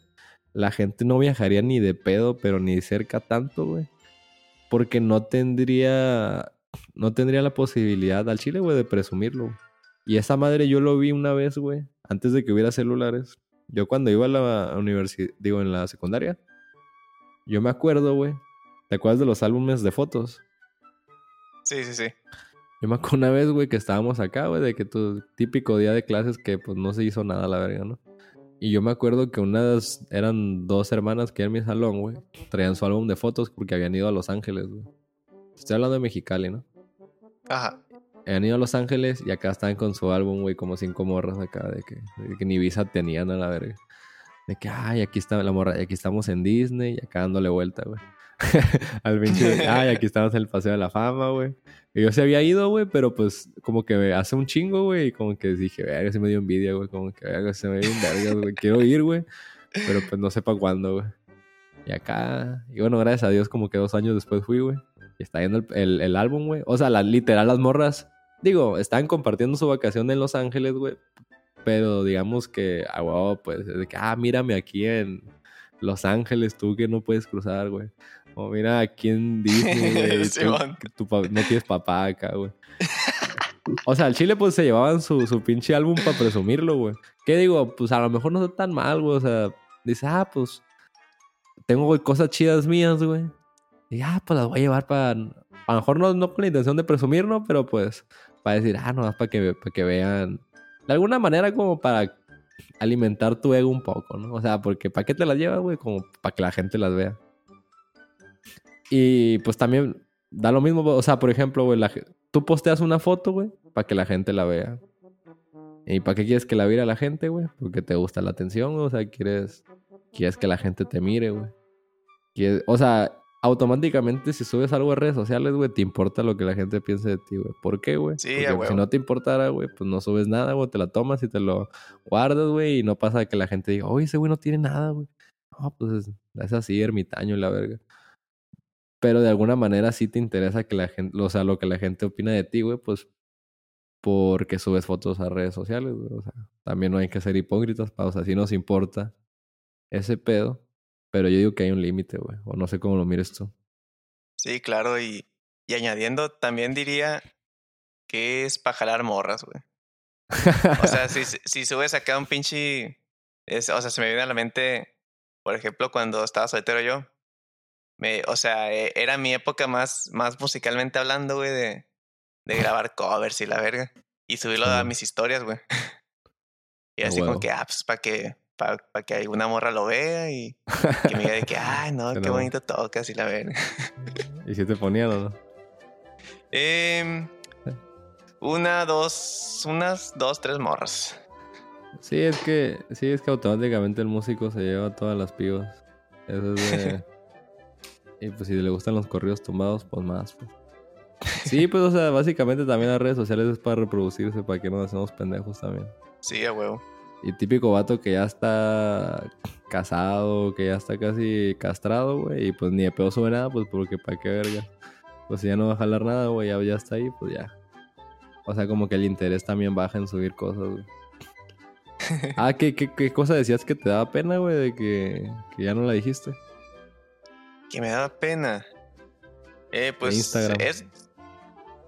la gente no viajaría ni de pedo, pero ni cerca tanto, güey. Porque no tendría, no tendría la posibilidad al chile, güey, de presumirlo. güey. Y esa madre yo lo vi una vez, güey, antes de que hubiera celulares. Yo cuando iba a la universidad, digo, en la secundaria, yo me acuerdo, güey. ¿Te acuerdas de los álbumes de fotos? Sí, sí, sí. Yo me acuerdo una vez, güey, que estábamos acá, güey, de que tu típico día de clases que pues no se hizo nada la verga, ¿no? Y yo me acuerdo que unas eran dos hermanas que en mi salón, güey, traían su álbum de fotos porque habían ido a Los Ángeles, güey. Estoy hablando de Mexicali, ¿no? Ajá. Habían ido a Los Ángeles y acá estaban con su álbum, güey, como cinco morras acá, de que, de que ni visa tenían a la verga. De que, ay, aquí está la morra, aquí estamos en Disney y acá dándole vuelta, güey. Al pinche, ay, aquí estamos en el Paseo de la Fama, güey. Y yo se había ido, güey, pero pues como que hace un chingo, güey, y como que dije, verga, se me dio envidia, güey, como que verga, se me dio verga, güey, quiero ir, güey, pero pues no sé para cuándo, güey. Y acá, y bueno, gracias a Dios, como que dos años después fui, güey, y está viendo el, el, el álbum, güey. O sea, la, literal, las morras, digo, estaban compartiendo su vacación en Los Ángeles, güey, pero digamos que, ah, wow, pues, de que, ah, mírame aquí en Los Ángeles, tú que no puedes cruzar, güey. O mira aquí en Disney, güey. tú no tienes papá acá, güey. O sea, al Chile pues se llevaban su, su pinche álbum para presumirlo, güey. ¿Qué digo? Pues a lo mejor no está tan mal, güey. O sea, dice, ah, pues tengo cosas chidas mías, güey. Y ah, pues las voy a llevar para... A lo mejor no, no con la intención de presumir, ¿no? Pero pues para decir, ah, no, para que, para que vean. De alguna manera como para alimentar tu ego un poco, ¿no? O sea, porque ¿para qué te las llevas, güey? Como para que la gente las vea. Y pues también da lo mismo, o sea, por ejemplo, güey, la tú posteas una foto, güey, para que la gente la vea. ¿Y para qué quieres que la vea la gente, güey? Porque te gusta la atención, güey, o sea, quieres, quieres que la gente te mire, güey. Quieres- O sea, automáticamente si subes algo a redes sociales, güey, te importa lo que la gente piense de ti, güey. ¿Por qué, güey? Sí, Porque a si no te importara, güey, pues no subes nada, güey, te la tomas y te lo guardas, güey, y no pasa que la gente diga, oye, ese güey no tiene nada, güey. No, pues es, así, ermitaño y la verga. Pero de alguna manera sí te interesa que la gente, o sea, lo que la gente opina de ti, güey, pues porque subes fotos a redes sociales, güey. O sea, también no hay que ser hipócritas, pa, o sea, sí nos importa ese pedo. Pero yo digo que hay un límite, güey. O no sé cómo lo mires tú. Sí, claro. Y, y añadiendo, también diría que es para jalar morras, güey. O sea, si, si subes acá un pinche... es- o sea, se me viene a la mente, por ejemplo, cuando estaba soltero yo. Me, o sea, eh, era mi época más, más musicalmente hablando, güey, de, de grabar covers y la verga. Y subirlo a mis historias, güey. Y así como que, ah, pues para que, para, que alguna morra lo vea y que me diga de que, ay, no, qué bonito tocas y la verga. ¿Y si te ponían o no? Em, una, dos, unas dos, tres morras. Sí, es que, sí, es que automáticamente el músico se lleva todas las pibas. Eso es de... y pues si le gustan los corridos tumbados, pues más, pues. Sí, pues, o sea, básicamente también las redes sociales es para reproducirse, para que nos hacemos pendejos también. Sí, a huevo. Y típico vato que ya está casado, que ya está casi castrado, güey. Y pues ni de pedo sube nada, pues porque para qué verga. Pues si ya no va a jalar nada, güey, ya, ya está ahí, pues ya. O sea, como que el interés también baja en subir cosas, güey. ah, ¿qué, qué, qué cosa decías que te daba pena, güey, de que, que ya no la dijiste? Que me daba pena. Eh, pues. Instagram. Es...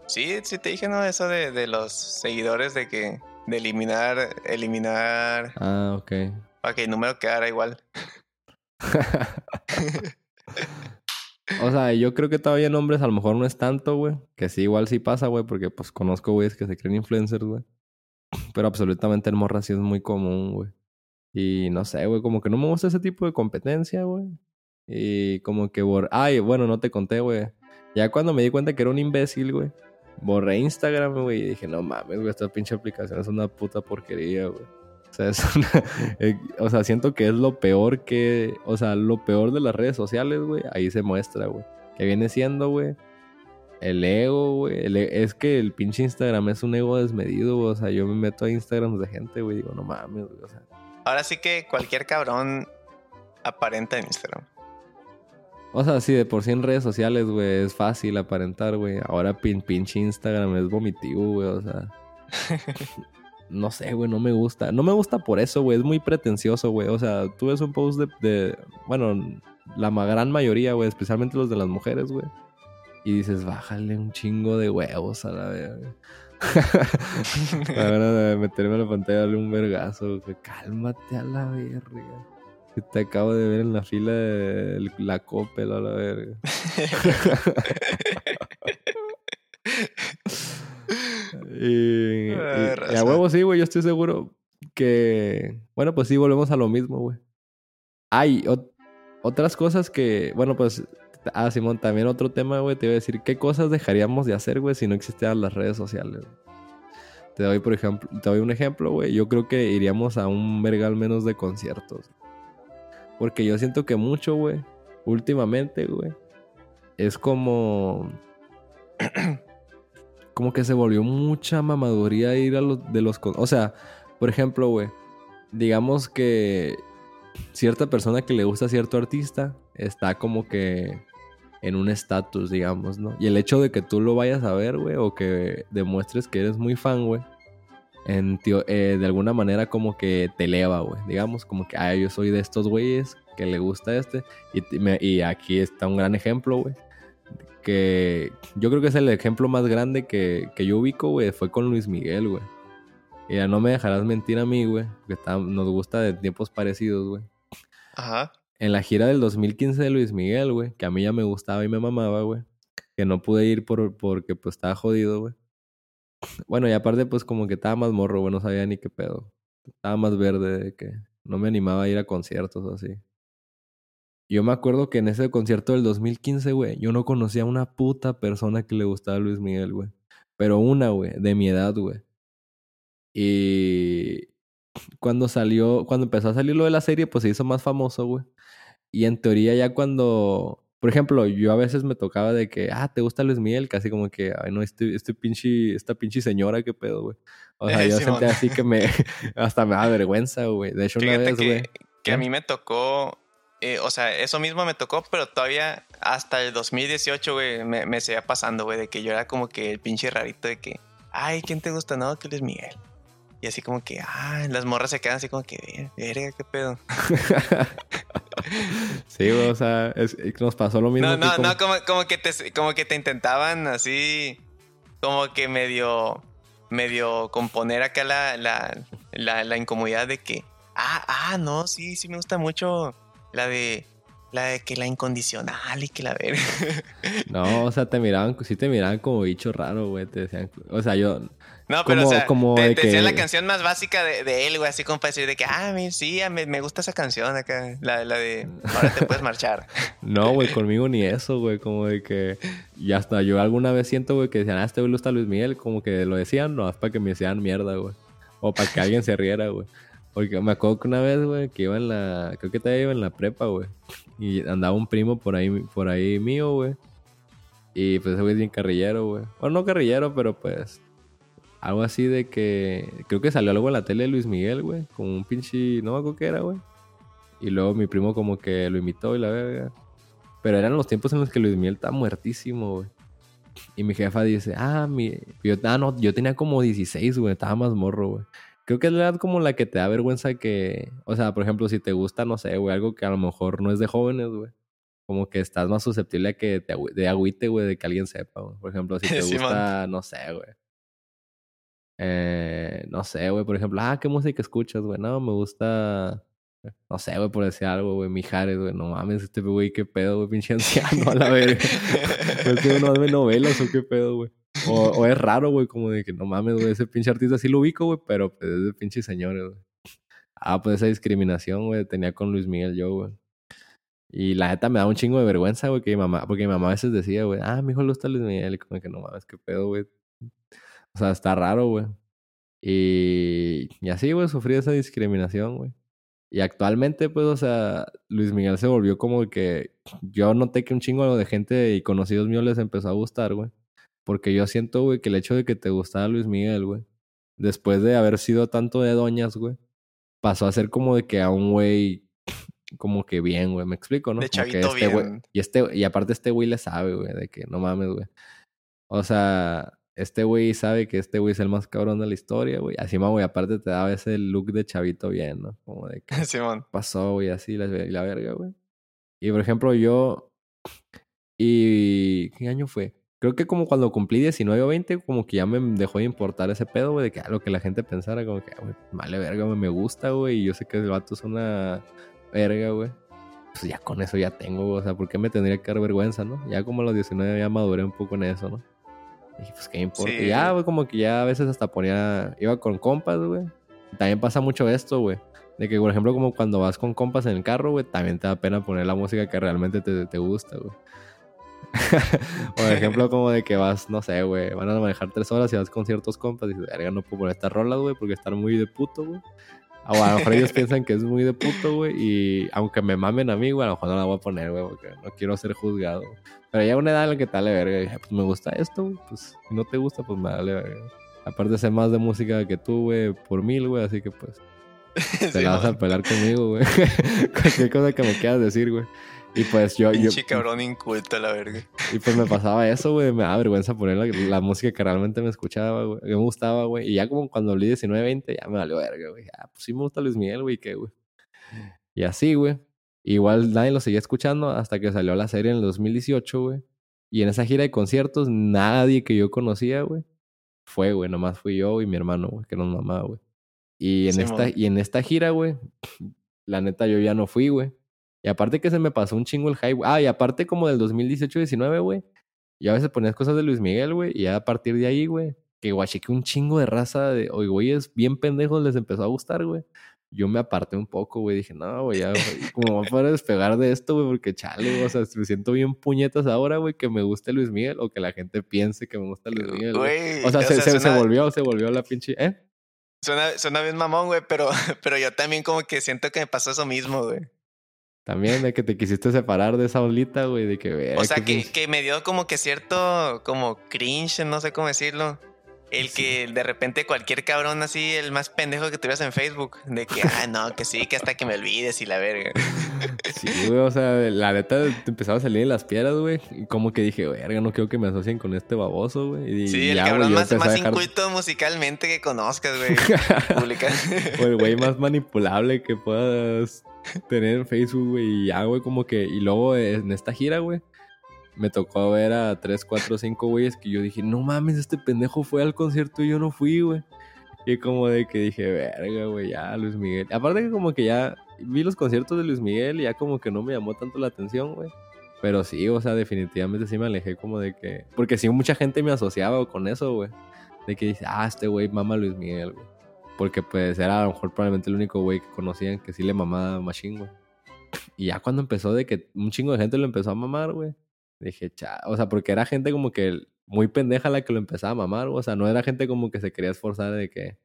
Sí, sí te dije, ¿no? Eso de, de los seguidores de que. De eliminar. Eliminar. Ah, ok. Para que el número quedara igual. O sea, yo creo que todavía en hombres a lo mejor no es tanto, güey. Que sí, igual sí pasa, güey, porque pues conozco güeyes que se creen influencers, güey. Pero absolutamente en morra sí es muy común, güey. Y no sé, güey, como que no me gusta ese tipo de competencia, güey. Y como que. Ay, bueno, no te conté, güey. Ya cuando me di cuenta que era un imbécil, güey. Borré Instagram, güey, y dije, no mames, güey, esta pinche aplicación es una puta porquería, güey. O sea, es eh, o sea, siento que es lo peor que... O sea, lo peor de las redes sociales, güey. Ahí se muestra, güey. Que viene siendo, güey. El ego, güey. E- Es que el pinche Instagram es un ego desmedido, güey. O sea, yo me meto a Instagram de gente, güey. Digo, no mames, güey. Ahora sí que cualquier cabrón aparenta en Instagram. O sea, sí, de por sí en redes sociales, güey, es fácil aparentar, güey. Ahora pin, pinche Instagram es vomitivo, güey. O sea, no sé, güey, no me gusta. No me gusta por eso, güey. Es muy pretencioso, güey. O sea, tú ves un post de, de- bueno, la gran mayoría, güey, especialmente los de las mujeres, güey. Y dices, bájale un chingo de huevos a la verga. La verdad de meterme a la pantalla darle un vergazo, güey. Cálmate a la verga. Que te acabo de ver en la fila de la Coppel a la verga. Y, y- a huevo sí, güey, yo estoy seguro que... Bueno, pues sí, volvemos a lo mismo, güey. Hay ot- otras cosas que... Bueno, pues... Ah, Simón, también otro tema, güey, te iba a decir, ¿qué cosas dejaríamos de hacer, güey, si no existieran las redes sociales? Te doy, por ejemplo, te doy un ejemplo, güey. Yo creo que iríamos a un vergal menos de conciertos. Porque yo siento que mucho, güey, últimamente, güey, es como... como que se volvió mucha mamaduría ir a los de los... O sea, por ejemplo, güey, digamos que cierta persona que le gusta a cierto artista está como que en un estatus, digamos, ¿no? Y el hecho de que tú lo vayas a ver, güey, o que demuestres que eres muy fan, güey, en eh, de alguna manera como que te eleva, güey. Digamos, como que, ah, yo soy de estos güeyes que le gusta este. Y, me- y aquí está un gran ejemplo, güey. Que yo creo que es el ejemplo más grande que, que yo ubico, güey. Fue con Luis Miguel, güey. Y ya no me dejarás mentir a mí, güey. Que está- nos gusta de tiempos parecidos, güey. Ajá. En la gira del 2015 de Luis Miguel, güey. Que a mí ya me gustaba y me mamaba, güey. Que no pude ir por, porque pues estaba jodido, güey. Bueno, y aparte pues como que estaba más morro, güey. No sabía ni qué pedo. Estaba más verde de que no me animaba a ir a conciertos o así. Yo me acuerdo que en ese concierto del 2015, güey, yo no conocía a una puta persona que le gustaba Luis Miguel, güey. Pero una, güey, de mi edad, güey. Y cuando salió, cuando empezó a salir lo de la serie, pues se hizo más famoso, güey. Y en teoría ya cuando, por ejemplo, yo a veces me tocaba de que, ah, ¿te gusta Luis Miguel? Casi como que, ay, no, este, este pinche, esta pinche señora, qué pedo, güey. O sea, Eh, yo sentía así que me, hasta me da vergüenza, güey. De hecho, una Fíjate vez, que, güey. que a mí me tocó, eh, o sea, eso mismo me tocó, pero todavía hasta el 2018, güey, me, me seguía pasando, güey, de que yo era como que el pinche rarito de que, ay, ¿quién te gusta? No, que Luis Miguel. Y así como que, ah, las morras se quedan así como que, verga, qué pedo. sí, o sea, es- nos pasó lo mismo. No, no, como- no, como, como que te, como que te intentaban así, como que medio, medio componer acá la, la, la, la incomodidad de que, ah, ah, no, sí, sí me gusta mucho la de, la de que la incondicional y que la verga. No, o sea, te miraban, sí te miraban como bicho raro, güey. Te decían, o sea, yo, No, pero Como- o sea, como te, de te decían que- la canción más básica de, de él, güey, así como para decir de que, ah, mi- sí, me, me gusta esa canción acá, la, la de, ahora te puedes marchar. No, güey, conmigo ni eso, güey. Como de que. Y hasta yo alguna vez siento, güey, que decían, ah, este güey gusta Luis Miguel. Como que lo decían, no, es para que me hicieran mierda, güey. O para que alguien se riera, güey. Porque me acuerdo que una vez, güey, que iba en la. Creo que todavía iba en la prepa, güey. Y andaba un primo por ahí, por ahí mío, güey. Y pues ese güey es bien carrillero, güey. Bueno, no carrillero, pero pues. Algo así de que. Creo que salió algo en la tele de Luis Miguel, güey. Con un pinche. No me acuerdo qué era, güey. Y luego mi primo como que lo imitó y la verga. Pero eran los tiempos en los que Luis Miguel estaba muertísimo, güey. Y mi jefa dice, ah, mi... Yo, ah, no, yo tenía como 16, güey. Estaba más morro, güey. Creo que es la edad como la que te da vergüenza que... O sea, por ejemplo, si te gusta, no sé, güey, algo que a lo mejor no es de jóvenes, güey. Como que estás más susceptible a que te de agüite, güey, de que alguien sepa, güey. Por ejemplo, si te gusta, no sé, güey. Eh, no sé, güey, por ejemplo, ah, ¿qué música escuchas, güey? No, me gusta no sé, güey, por decir algo, güey, Mijares, güey, no mames, este güey, qué pedo, güey, pinche anciano, a la verga. ¿Es que no ve novelas o qué pedo, güey? O, es raro, güey, como de que no mames, güey, ese pinche artista sí lo ubico, güey, pero pues, es de pinche señores, güey. Ah, pues esa discriminación, güey, tenía con Luis Miguel yo, güey. Y la neta me da un chingo de vergüenza, güey, que mi mamá, porque mi mamá a veces decía, güey, ah, mi hijo le gusta Luis Miguel, y como que no mames, qué pedo, güey. O sea, está raro, güey. Y, y así, güey, sufrí esa discriminación, güey. Y actualmente, pues, o sea, Luis Miguel se volvió como que yo noté que un chingo de gente y conocidos míos les empezó a gustar, güey. Porque yo siento, güey, que el hecho de que te gustara Luis Miguel, güey, después de haber sido tanto de doñas, güey, pasó a ser como de que a un güey como que bien, güey, me explico, ¿no? De chavito este bien. y este y aparte este güey le sabe, güey, de que no mames, güey. O sea, este güey sabe que este güey es el más cabrón de la historia, güey. Así, güey, aparte te daba ese look de chavito bien, ¿no? Como de que pasó, güey, así, la, la verga, güey. Y por ejemplo, yo. ¿Y qué año fue? Creo que como cuando cumplí 19 o 20, como que ya me dejó de importar ese pedo, güey, de que lo que la gente pensara, como que, güey, vale verga, güey, me gusta, güey, y yo sé que el vato es una verga, güey. Pues ya con eso ya tengo, o sea, ¿por qué me tendría que dar vergüenza, no? Ya como a los 19 ya maduré un poco en eso, ¿no? Y pues, ¿qué importa? Y ya, güey, como que ya a veces hasta ponía. Iba con compas, güey. También pasa mucho esto, güey. De que, por ejemplo, como cuando vas con compas en el carro, güey, también te da pena poner la música que realmente te, te gusta, güey. por ejemplo, como de que vas, no sé, güey, van a manejar tres horas y vas con ciertos compas y dices, verga, no puedo poner estas rolas, güey, porque están muy de puto, güey. O a lo mejor ellos piensan que es muy de puto, güey, y aunque me mamen a mí, güey, a lo mejor no la voy a poner, güey, porque no quiero ser juzgado. Pero ya una edad en la que te dale verga. Y dije, pues me gusta esto, güey. Pues si no te gusta, pues me dale verga. Aparte sé más de música que tú, güey, por mil, güey. Así que pues te la vas a pelar conmigo, güey. Cualquier cosa que me quieras decir, güey. Y pues yo... Pinche cabrón inculto la verga. Y pues me pasaba eso, güey. Me da vergüenza poner la, música que realmente me escuchaba, güey. Que me gustaba, güey. Y ya como cuando olí 19, 20, ya me valió verga, güey. Ah, pues sí me gusta Luis Miguel, güey. ¿Qué, güey? Y así, güey. Igual nadie lo seguía escuchando hasta que salió la serie en el 2018, güey. Y en esa gira de conciertos, nadie que yo conocía, güey, fue, güey. Nomás fui yo y mi hermano, güey, que nos mamá, güey. Y en, esta, y en esta gira, güey, la neta yo ya no fui, güey. Y aparte que se me pasó un chingo el hype. Ah, y aparte como del 2018-19, güey. Y a veces ponías cosas de Luis Miguel, güey. Y ya a partir de ahí, güey, que guachique un chingo de raza de, oye, güey, es bien pendejos, les empezó a gustar, güey yo me aparté un poco, güey. Dije, no, güey, ya, como para despegar de esto, güey, porque chale, o sea, me siento bien puñetas ahora, güey, que me guste Luis Miguel o que la gente piense que me gusta Luis Miguel. Güey. O sea, se, se, volvió, se volvió la pinche, ¿eh? Suena, suena bien mamón, güey, pero, pero yo también como que siento que me pasó eso mismo, güey. También de que te quisiste separar de esa olita, güey, de que... O sea, que, que me dio como que cierto, como cringe, no sé cómo decirlo. El que de repente cualquier cabrón así, el más pendejo que tuvieras en Facebook, de que, ah, no, que sí, que hasta que me olvides y la verga. Sí, güey, o sea, la neta te empezaba a salir en las piedras, güey. Y como que dije, verga, no quiero que me asocien con este baboso, güey. Sí, el cabrón más, más inculto musicalmente que conozcas, güey. o el güey más manipulable que puedas tener en Facebook, güey. Y ya, güey, como que. Y luego en esta gira, güey me tocó ver a 3, 4, 5 güeyes que yo dije, no mames, este pendejo fue al concierto y yo no fui, güey. Y como de que dije, verga, güey, ya, Luis Miguel. Aparte que como que ya vi los conciertos de Luis Miguel y ya como que no me llamó tanto la atención, güey. Pero sí, o sea, definitivamente sí me alejé como de que... Porque sí, mucha gente me asociaba con eso, güey. De que dice, ah, este güey mama Luis Miguel, güey. Porque pues era a lo mejor probablemente el único güey que conocían que sí le mamaba Machine, güey. Y ya cuando empezó de que un chingo de gente lo empezó a mamar, güey. Dije, cha, o sea, porque era gente como que muy pendeja la que lo empezaba a mamar, o sea, no era gente como que se quería esforzar de que,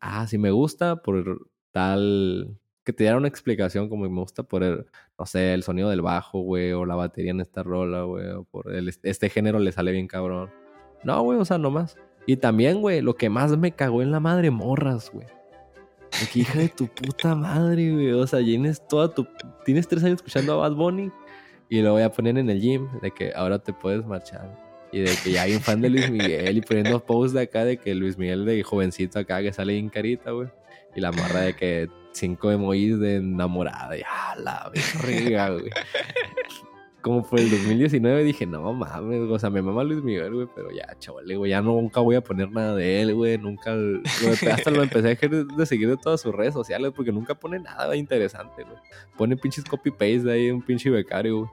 ah, si me gusta por tal, que te diera una explicación como me gusta por el, no sé, el sonido del bajo, güey, o la batería en esta rola, güey, o por el, este género le sale bien cabrón. No, güey, o sea, nomás. Y también, güey, lo que más me cagó en la madre, morras, güey. Que hija de tu puta madre, güey. O sea, tienes toda tu. Tienes tres años escuchando a Bad Bunny y lo voy a poner en el gym de que ahora te puedes marchar. Y de que ya hay un fan de Luis Miguel y poniendo posts de acá de que Luis Miguel de jovencito acá que sale bien carita, güey. Y la morra de que cinco emojis de enamorada. Y a la verga, güey. Como fue el 2019 dije, no mames, o sea, me mama Luis Miguel, güey, pero ya, chaval, güey, ya nunca voy a poner nada de él, güey, nunca, hasta lo empecé a dejar de seguir de todas sus redes sociales porque nunca pone nada interesante, güey. Pone pinches copy-paste de ahí, un pinche becario, güey.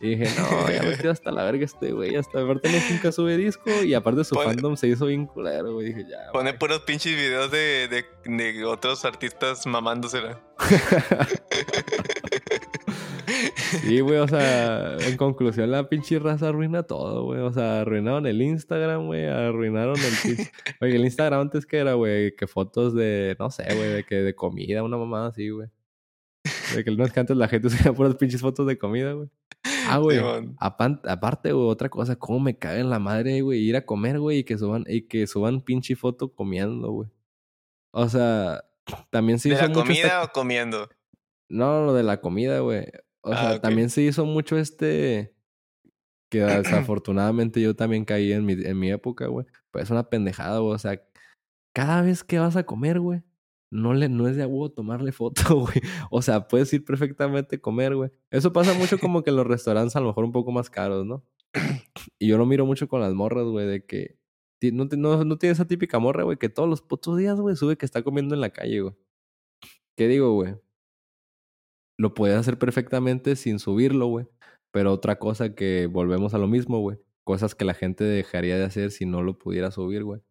Y dije, no, ya me quedo hasta la verga este güey. Hasta aparte no nunca sube disco. Y aparte su fandom se hizo bien culero, güey. Dije, ya. Pone puros pinches videos de, de, de otros artistas mamándosela. sí, güey, o sea, en conclusión, la pinche raza arruina todo, güey. O sea, arruinaron el Instagram, güey. Arruinaron el pinche. Oye, el Instagram antes que era, güey, que fotos de, no sé, güey, de que de comida, una mamada así, güey. De que no es que antes la gente subía puras pinches fotos de comida, güey. Ah, güey. aparte, güey, otra cosa, cómo me cae en la madre, güey, ir a comer, güey, y que suban, y que suban pinche foto comiendo, güey. O sea, también se hizo. ¿De la comida o comiendo? No, lo de la comida, güey. O ah, sea, también se hizo mucho este. Que desafortunadamente yo también caí en mi, en mi época, güey. Pues es una pendejada, güey. O sea, cada vez que vas a comer, güey, no, le, no es de agua tomarle foto, güey. O sea, puedes ir perfectamente a comer, güey. Eso pasa mucho como que en los restaurantes a lo mejor un poco más caros, ¿no? Y yo lo miro mucho con las morras, güey, de que no, no, no tiene esa típica morra, güey, que todos los putos días, güey, sube que está comiendo en la calle, güey. ¿Qué digo, güey? Lo puedes hacer perfectamente sin subirlo, güey. Pero otra cosa que volvemos a lo mismo, güey. Cosas que la gente dejaría de hacer si no lo pudiera subir, güey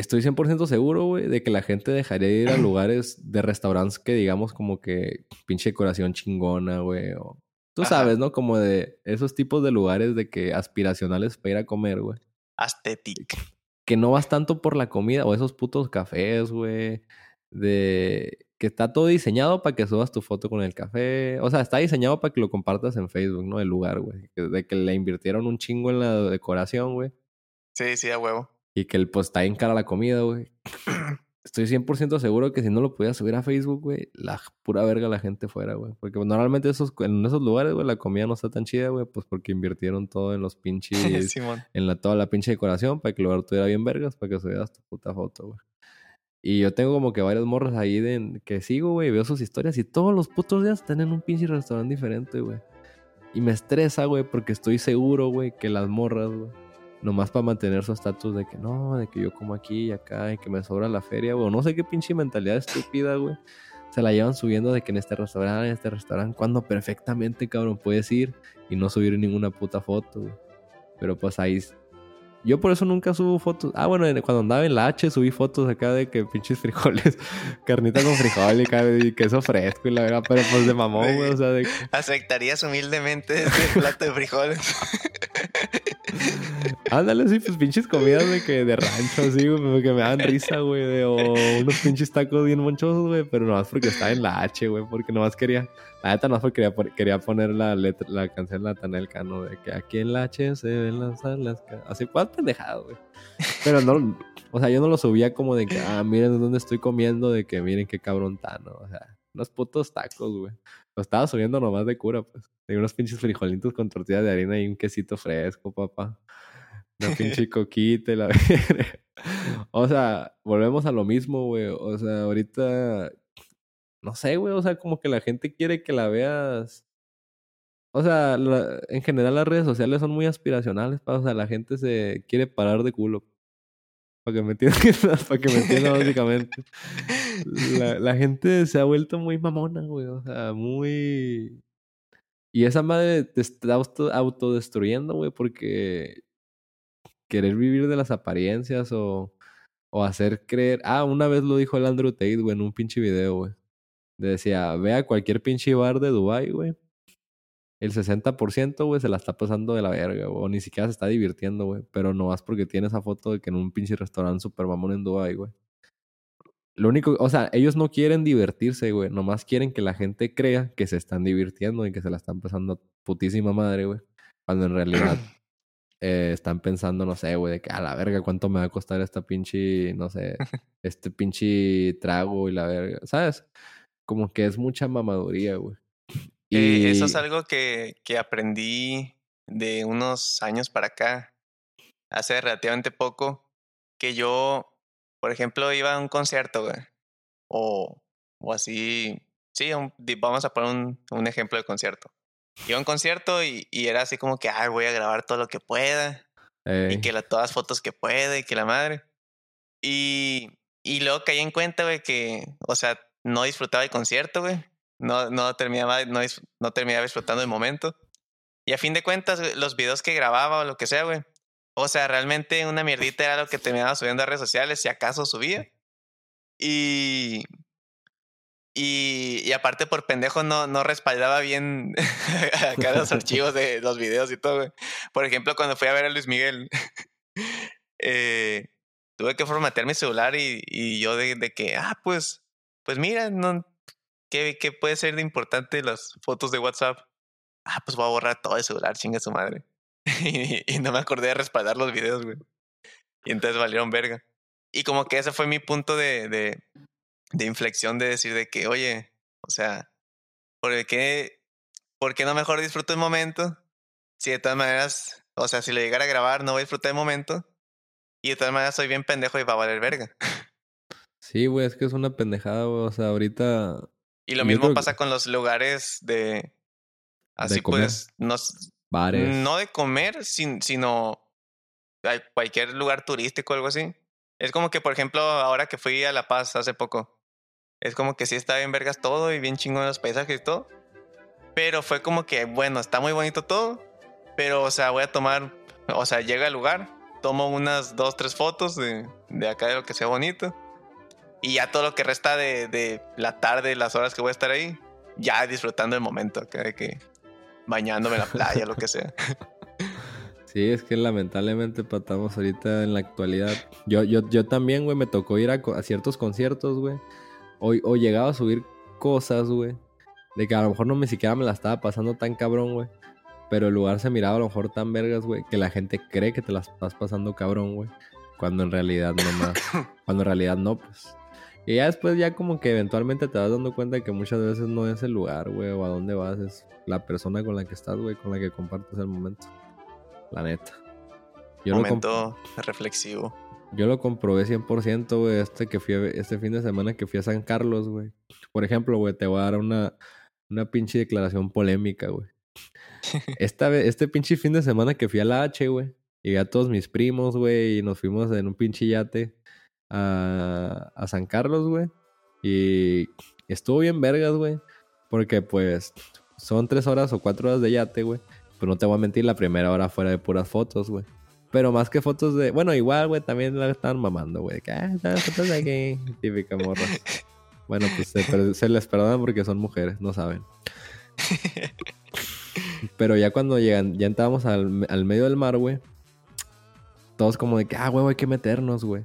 estoy 100% seguro, güey, de que la gente dejaría de ir a lugares de restaurantes que digamos como que pinche decoración chingona, güey. O... Tú sabes, ¿no? Como de esos tipos de lugares de que aspiracionales para ir a comer, güey. Aesthetic. Que no vas tanto por la comida o esos putos cafés, güey. De que está todo diseñado para que subas tu foto con el café. O sea, está diseñado para que lo compartas en Facebook, ¿no? El lugar, güey. De que le invirtieron un chingo en la decoración, güey. Sí, sí, a huevo. Y que el, pues está en cara la comida, güey. Estoy 100% seguro que si no lo podías subir a Facebook, güey, la pura verga la gente fuera, güey. Porque normalmente esos, en esos lugares, güey, la comida no está tan chida, güey, pues porque invirtieron todo en los pinches. en la, toda la pinche decoración para que el lugar tuviera bien vergas, para que subieras tu puta foto, güey. Y yo tengo como que varios morros ahí que sigo, güey, veo sus historias y todos los putos días tienen un pinche restaurante diferente, güey. Y me estresa, güey, porque estoy seguro, güey, que las morras, güey nomás para mantener su estatus de que no, de que yo como aquí y acá y que me sobra la feria, güey. No sé qué pinche mentalidad estúpida, güey. Se la llevan subiendo de que en este restaurante, en este restaurante, cuando perfectamente, cabrón, puedes ir y no subir ninguna puta foto, güey. Pero pues ahí yo por eso nunca subo fotos. Ah, bueno, cuando andaba en la H subí fotos acá de que pinches frijoles, carnita con frijol y, queso fresco y la verdad, pero pues de mamón, güey, o sea, de... ¿Aceptarías humildemente este plato de frijoles? Ándale, sí, pues pinches comidas de que de rancho, así, güey, que me dan risa, güey, o unos pinches tacos bien monchosos, güey, pero nomás porque estaba en la H, güey, porque nomás quería, la neta nomás porque quería, quería poner la letra, la canción de Natanel Cano, de que aquí en la H se ven las alas, así, pues pendejado, güey. Pero no, o sea, yo no lo subía como de que, ah, miren dónde estoy comiendo, de que miren qué cabrón tano, o sea, unos putos tacos, güey. Lo estaba subiendo nomás de cura, pues. De unos pinches frijolitos con tortilla de harina y un quesito fresco, papá. Una pinche coquita y la O sea, volvemos a lo mismo, güey. O sea, ahorita. No sé, güey. O sea, como que la gente quiere que la veas. O sea, en general las redes sociales son muy aspiracionales, pa. O sea, la gente se quiere parar de culo. Para que me entiendan, para que me básicamente. La, la gente se ha vuelto muy mamona, güey. O sea, muy. Y esa madre te está autodestruyendo, güey, porque querer vivir de las apariencias o, o hacer creer. Ah, una vez lo dijo el Andrew Tate, güey, en un pinche video, güey. Decía, ve a cualquier pinche bar de Dubai, güey. El 60%, güey, se la está pasando de la verga, güey. O ni siquiera se está divirtiendo, güey. Pero no vas porque tiene esa foto de que en un pinche restaurante super mamón en Dubai, güey. Lo único, o sea, ellos no quieren divertirse, güey. Nomás quieren que la gente crea que se están divirtiendo y que se la están pasando putísima madre, güey. Cuando en realidad eh, están pensando, no sé, güey, de que a la verga, ¿cuánto me va a costar esta pinche, no sé, este pinche trago y la verga? ¿Sabes? Como que es mucha mamaduría, güey. Y... eso es algo que, que aprendí de unos años para acá, hace relativamente poco, que yo, por ejemplo, iba a un concierto, güey, o, o así, sí, vamos a poner un, un ejemplo de concierto iba a un concierto y, y, era así como que, ay, voy a grabar todo lo que pueda. Y que la, todas las fotos que pueda y que la madre. Y, y luego caí en cuenta, güey, que, o sea, no disfrutaba el concierto, güey. No, no, terminaba, no, no terminaba disfrutando el momento. Y a fin de cuentas, los videos que grababa o lo que sea, güey. O sea, realmente una mierdita era lo que terminaba subiendo a redes sociales, si acaso subía. Y, y, y, aparte por pendejo no, no respaldaba bien acá los archivos de los videos y todo, güey. Por ejemplo, cuando fui a ver a Luis Miguel, eh, tuve que formatear mi celular y, y yo de, de, que, ah, pues, pues mira, no, ¿qué, ¿qué puede ser de importante las fotos de WhatsApp? Ah, pues voy a borrar todo el celular, chinga su madre. y, no me acordé de respaldar los videos, güey. Y entonces valieron verga. Y como que ese fue mi punto de, de, de inflexión de decir de que, oye, o sea, ¿por qué, ¿por qué no mejor disfruto el momento? Si de todas maneras, o sea, si lo llegara a grabar, no voy a disfrutar el momento. Y de todas maneras soy bien pendejo y va a valer verga. Sí, güey, es que es una pendejada, güey. O sea, ahorita. Y lo mismo pasa con los lugares de. Así pues, no. Bares. No de comer, sino. Cualquier lugar turístico o algo así. Es como que, por ejemplo, ahora que fui a La Paz hace poco, es como que sí está bien vergas todo y bien chingón los paisajes y todo. Pero fue como que, bueno, está muy bonito todo. Pero, o sea, voy a tomar, o sea, llega al lugar, tomo unas dos, tres fotos de, de acá de lo que sea bonito. Y ya todo lo que resta de, de, la tarde, las horas que voy a estar ahí, ya disfrutando el momento, de que bañándome en la playa, lo que sea. Sí, es que lamentablemente patamos ahorita en la actualidad. Yo, yo, yo también, güey, me tocó ir a, a ciertos conciertos, güey o, o llegaba a subir cosas, güey. De que a lo mejor no me siquiera me la estaba pasando tan cabrón, güey. Pero el lugar se miraba a lo mejor tan vergas, güey, que la gente cree que te la estás pasando cabrón, güey. Cuando en realidad no más. cuando en realidad no, pues. Y ya después ya como que eventualmente te vas dando cuenta que muchas veces no es el lugar, güey, o a dónde vas, es la persona con la que estás, güey, con la que compartes el momento. La neta. Yo momento reflexivo. Yo lo comprobé 100%, güey, este, que fui este fin de semana que fui a San Carlos, güey. Por ejemplo, güey, te voy a dar una, una pinche declaración polémica, güey. Esta este pinche fin de semana que fui a la H, güey. Y a todos mis primos, güey, y nos fuimos en un pinche yate a, a San Carlos, güey. Y estuvo bien vergas, güey. Porque, pues, son tres horas o cuatro horas de yate, güey. Pero no te voy a mentir, la primera hora fuera de puras fotos, güey. Pero más que fotos de. Bueno, igual, güey, también la estaban mamando, güey. Que, ah, fotos de aquí. Típica morra. Bueno, pues se, se, les perdonan porque son mujeres, no saben. Pero ya cuando llegan, ya entramos al, al medio del mar, güey. Todos como de que, ah, güey, hay que meternos, güey.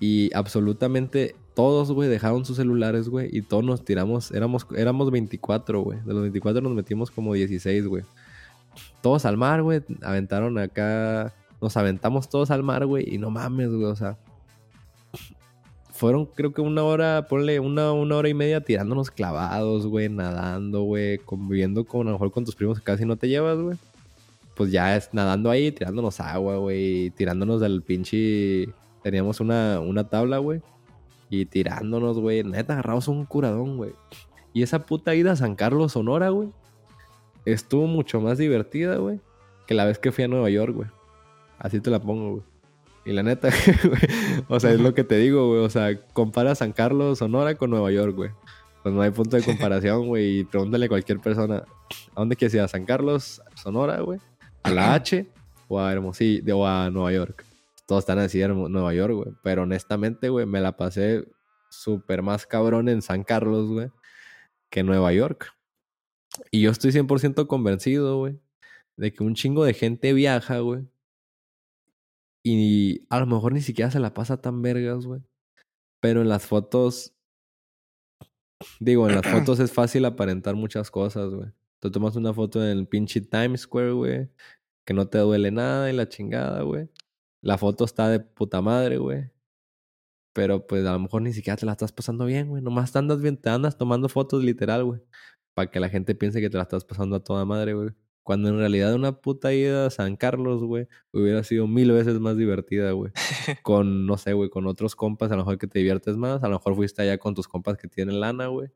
Y absolutamente todos, güey, dejaron sus celulares, güey. Y todos nos tiramos. Éramos, éramos 24, güey. De los 24 nos metimos como 16, güey. Todos al mar, güey. Aventaron acá nos aventamos todos al mar, güey, y no mames, güey, o sea. Fueron, creo que una hora, ponle una, una hora y media tirándonos clavados, güey, nadando, güey, conviviendo con, a lo mejor con tus primos que casi no te llevas, güey. Pues ya es nadando ahí, tirándonos agua, güey, tirándonos del pinche. Teníamos una, una tabla, güey. Y tirándonos, güey. Neta, agarramos un curadón, güey. Y esa puta ida a San Carlos, Sonora, güey. Estuvo mucho más divertida, güey. Que la vez que fui a Nueva York, güey. Así te la pongo, güey. Y la neta, güey, o sea, es lo que te digo, güey. O sea, compara San Carlos, Sonora con Nueva York, güey. Pues no hay punto de comparación, güey. Y pregúntale a cualquier persona, ¿a dónde quieres ir? ¿A San Carlos, Sonora, güey? ¿A la H? ¿O a Hermosillo? ¿O a Nueva York? Todos están a decir Nueva York, güey. Pero honestamente, güey, me la pasé súper más cabrón en San Carlos, güey, que en Nueva York. Y yo estoy 100% convencido, güey, de que un chingo de gente viaja, güey, y a lo mejor ni siquiera se la pasa tan vergas, güey. Pero en las fotos. Digo, en las fotos es fácil aparentar muchas cosas, güey. Tú tomas una foto en el pinche Times Square, güey. que no te duele nada y la chingada, güey. La foto está de puta madre, güey. Pero pues a lo mejor ni siquiera te la estás pasando bien, güey. Nomás te andas bien, te andas tomando fotos literal, güey. Para que la gente piense que te la estás pasando a toda madre, güey. Cuando en realidad una puta ida a San Carlos, güey, hubiera sido mil veces más divertida, güey. con, no sé, güey, con otros compas, a lo mejor que te diviertes más. A lo mejor fuiste allá con tus compas que tienen lana, güey.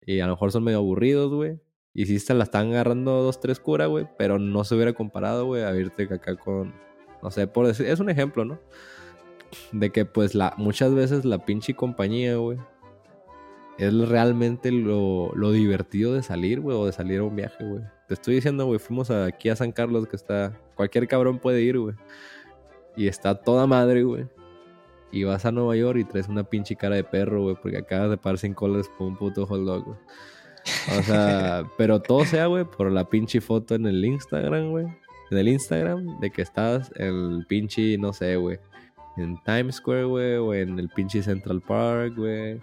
Y a lo mejor son medio aburridos, güey. Y sí se la están agarrando dos, tres curas, güey. Pero no se hubiera comparado, güey, a irte acá con. No sé, por decir. Es un ejemplo, ¿no? De que, pues, la, muchas veces la pinche compañía, güey. Es realmente lo, lo divertido de salir, güey, o de salir a un viaje, güey. Te estoy diciendo, güey, fuimos aquí a San Carlos, que está. Cualquier cabrón puede ir, güey. Y está toda madre, güey. Y vas a Nueva York y traes una pinche cara de perro, güey, porque acabas de pagar 5 dólares por un puto hot dog, güey. O sea, pero todo sea, güey, por la pinche foto en el Instagram, güey. En el Instagram de que estás en el pinche, no sé, güey. En Times Square, güey, o en el pinche Central Park, güey.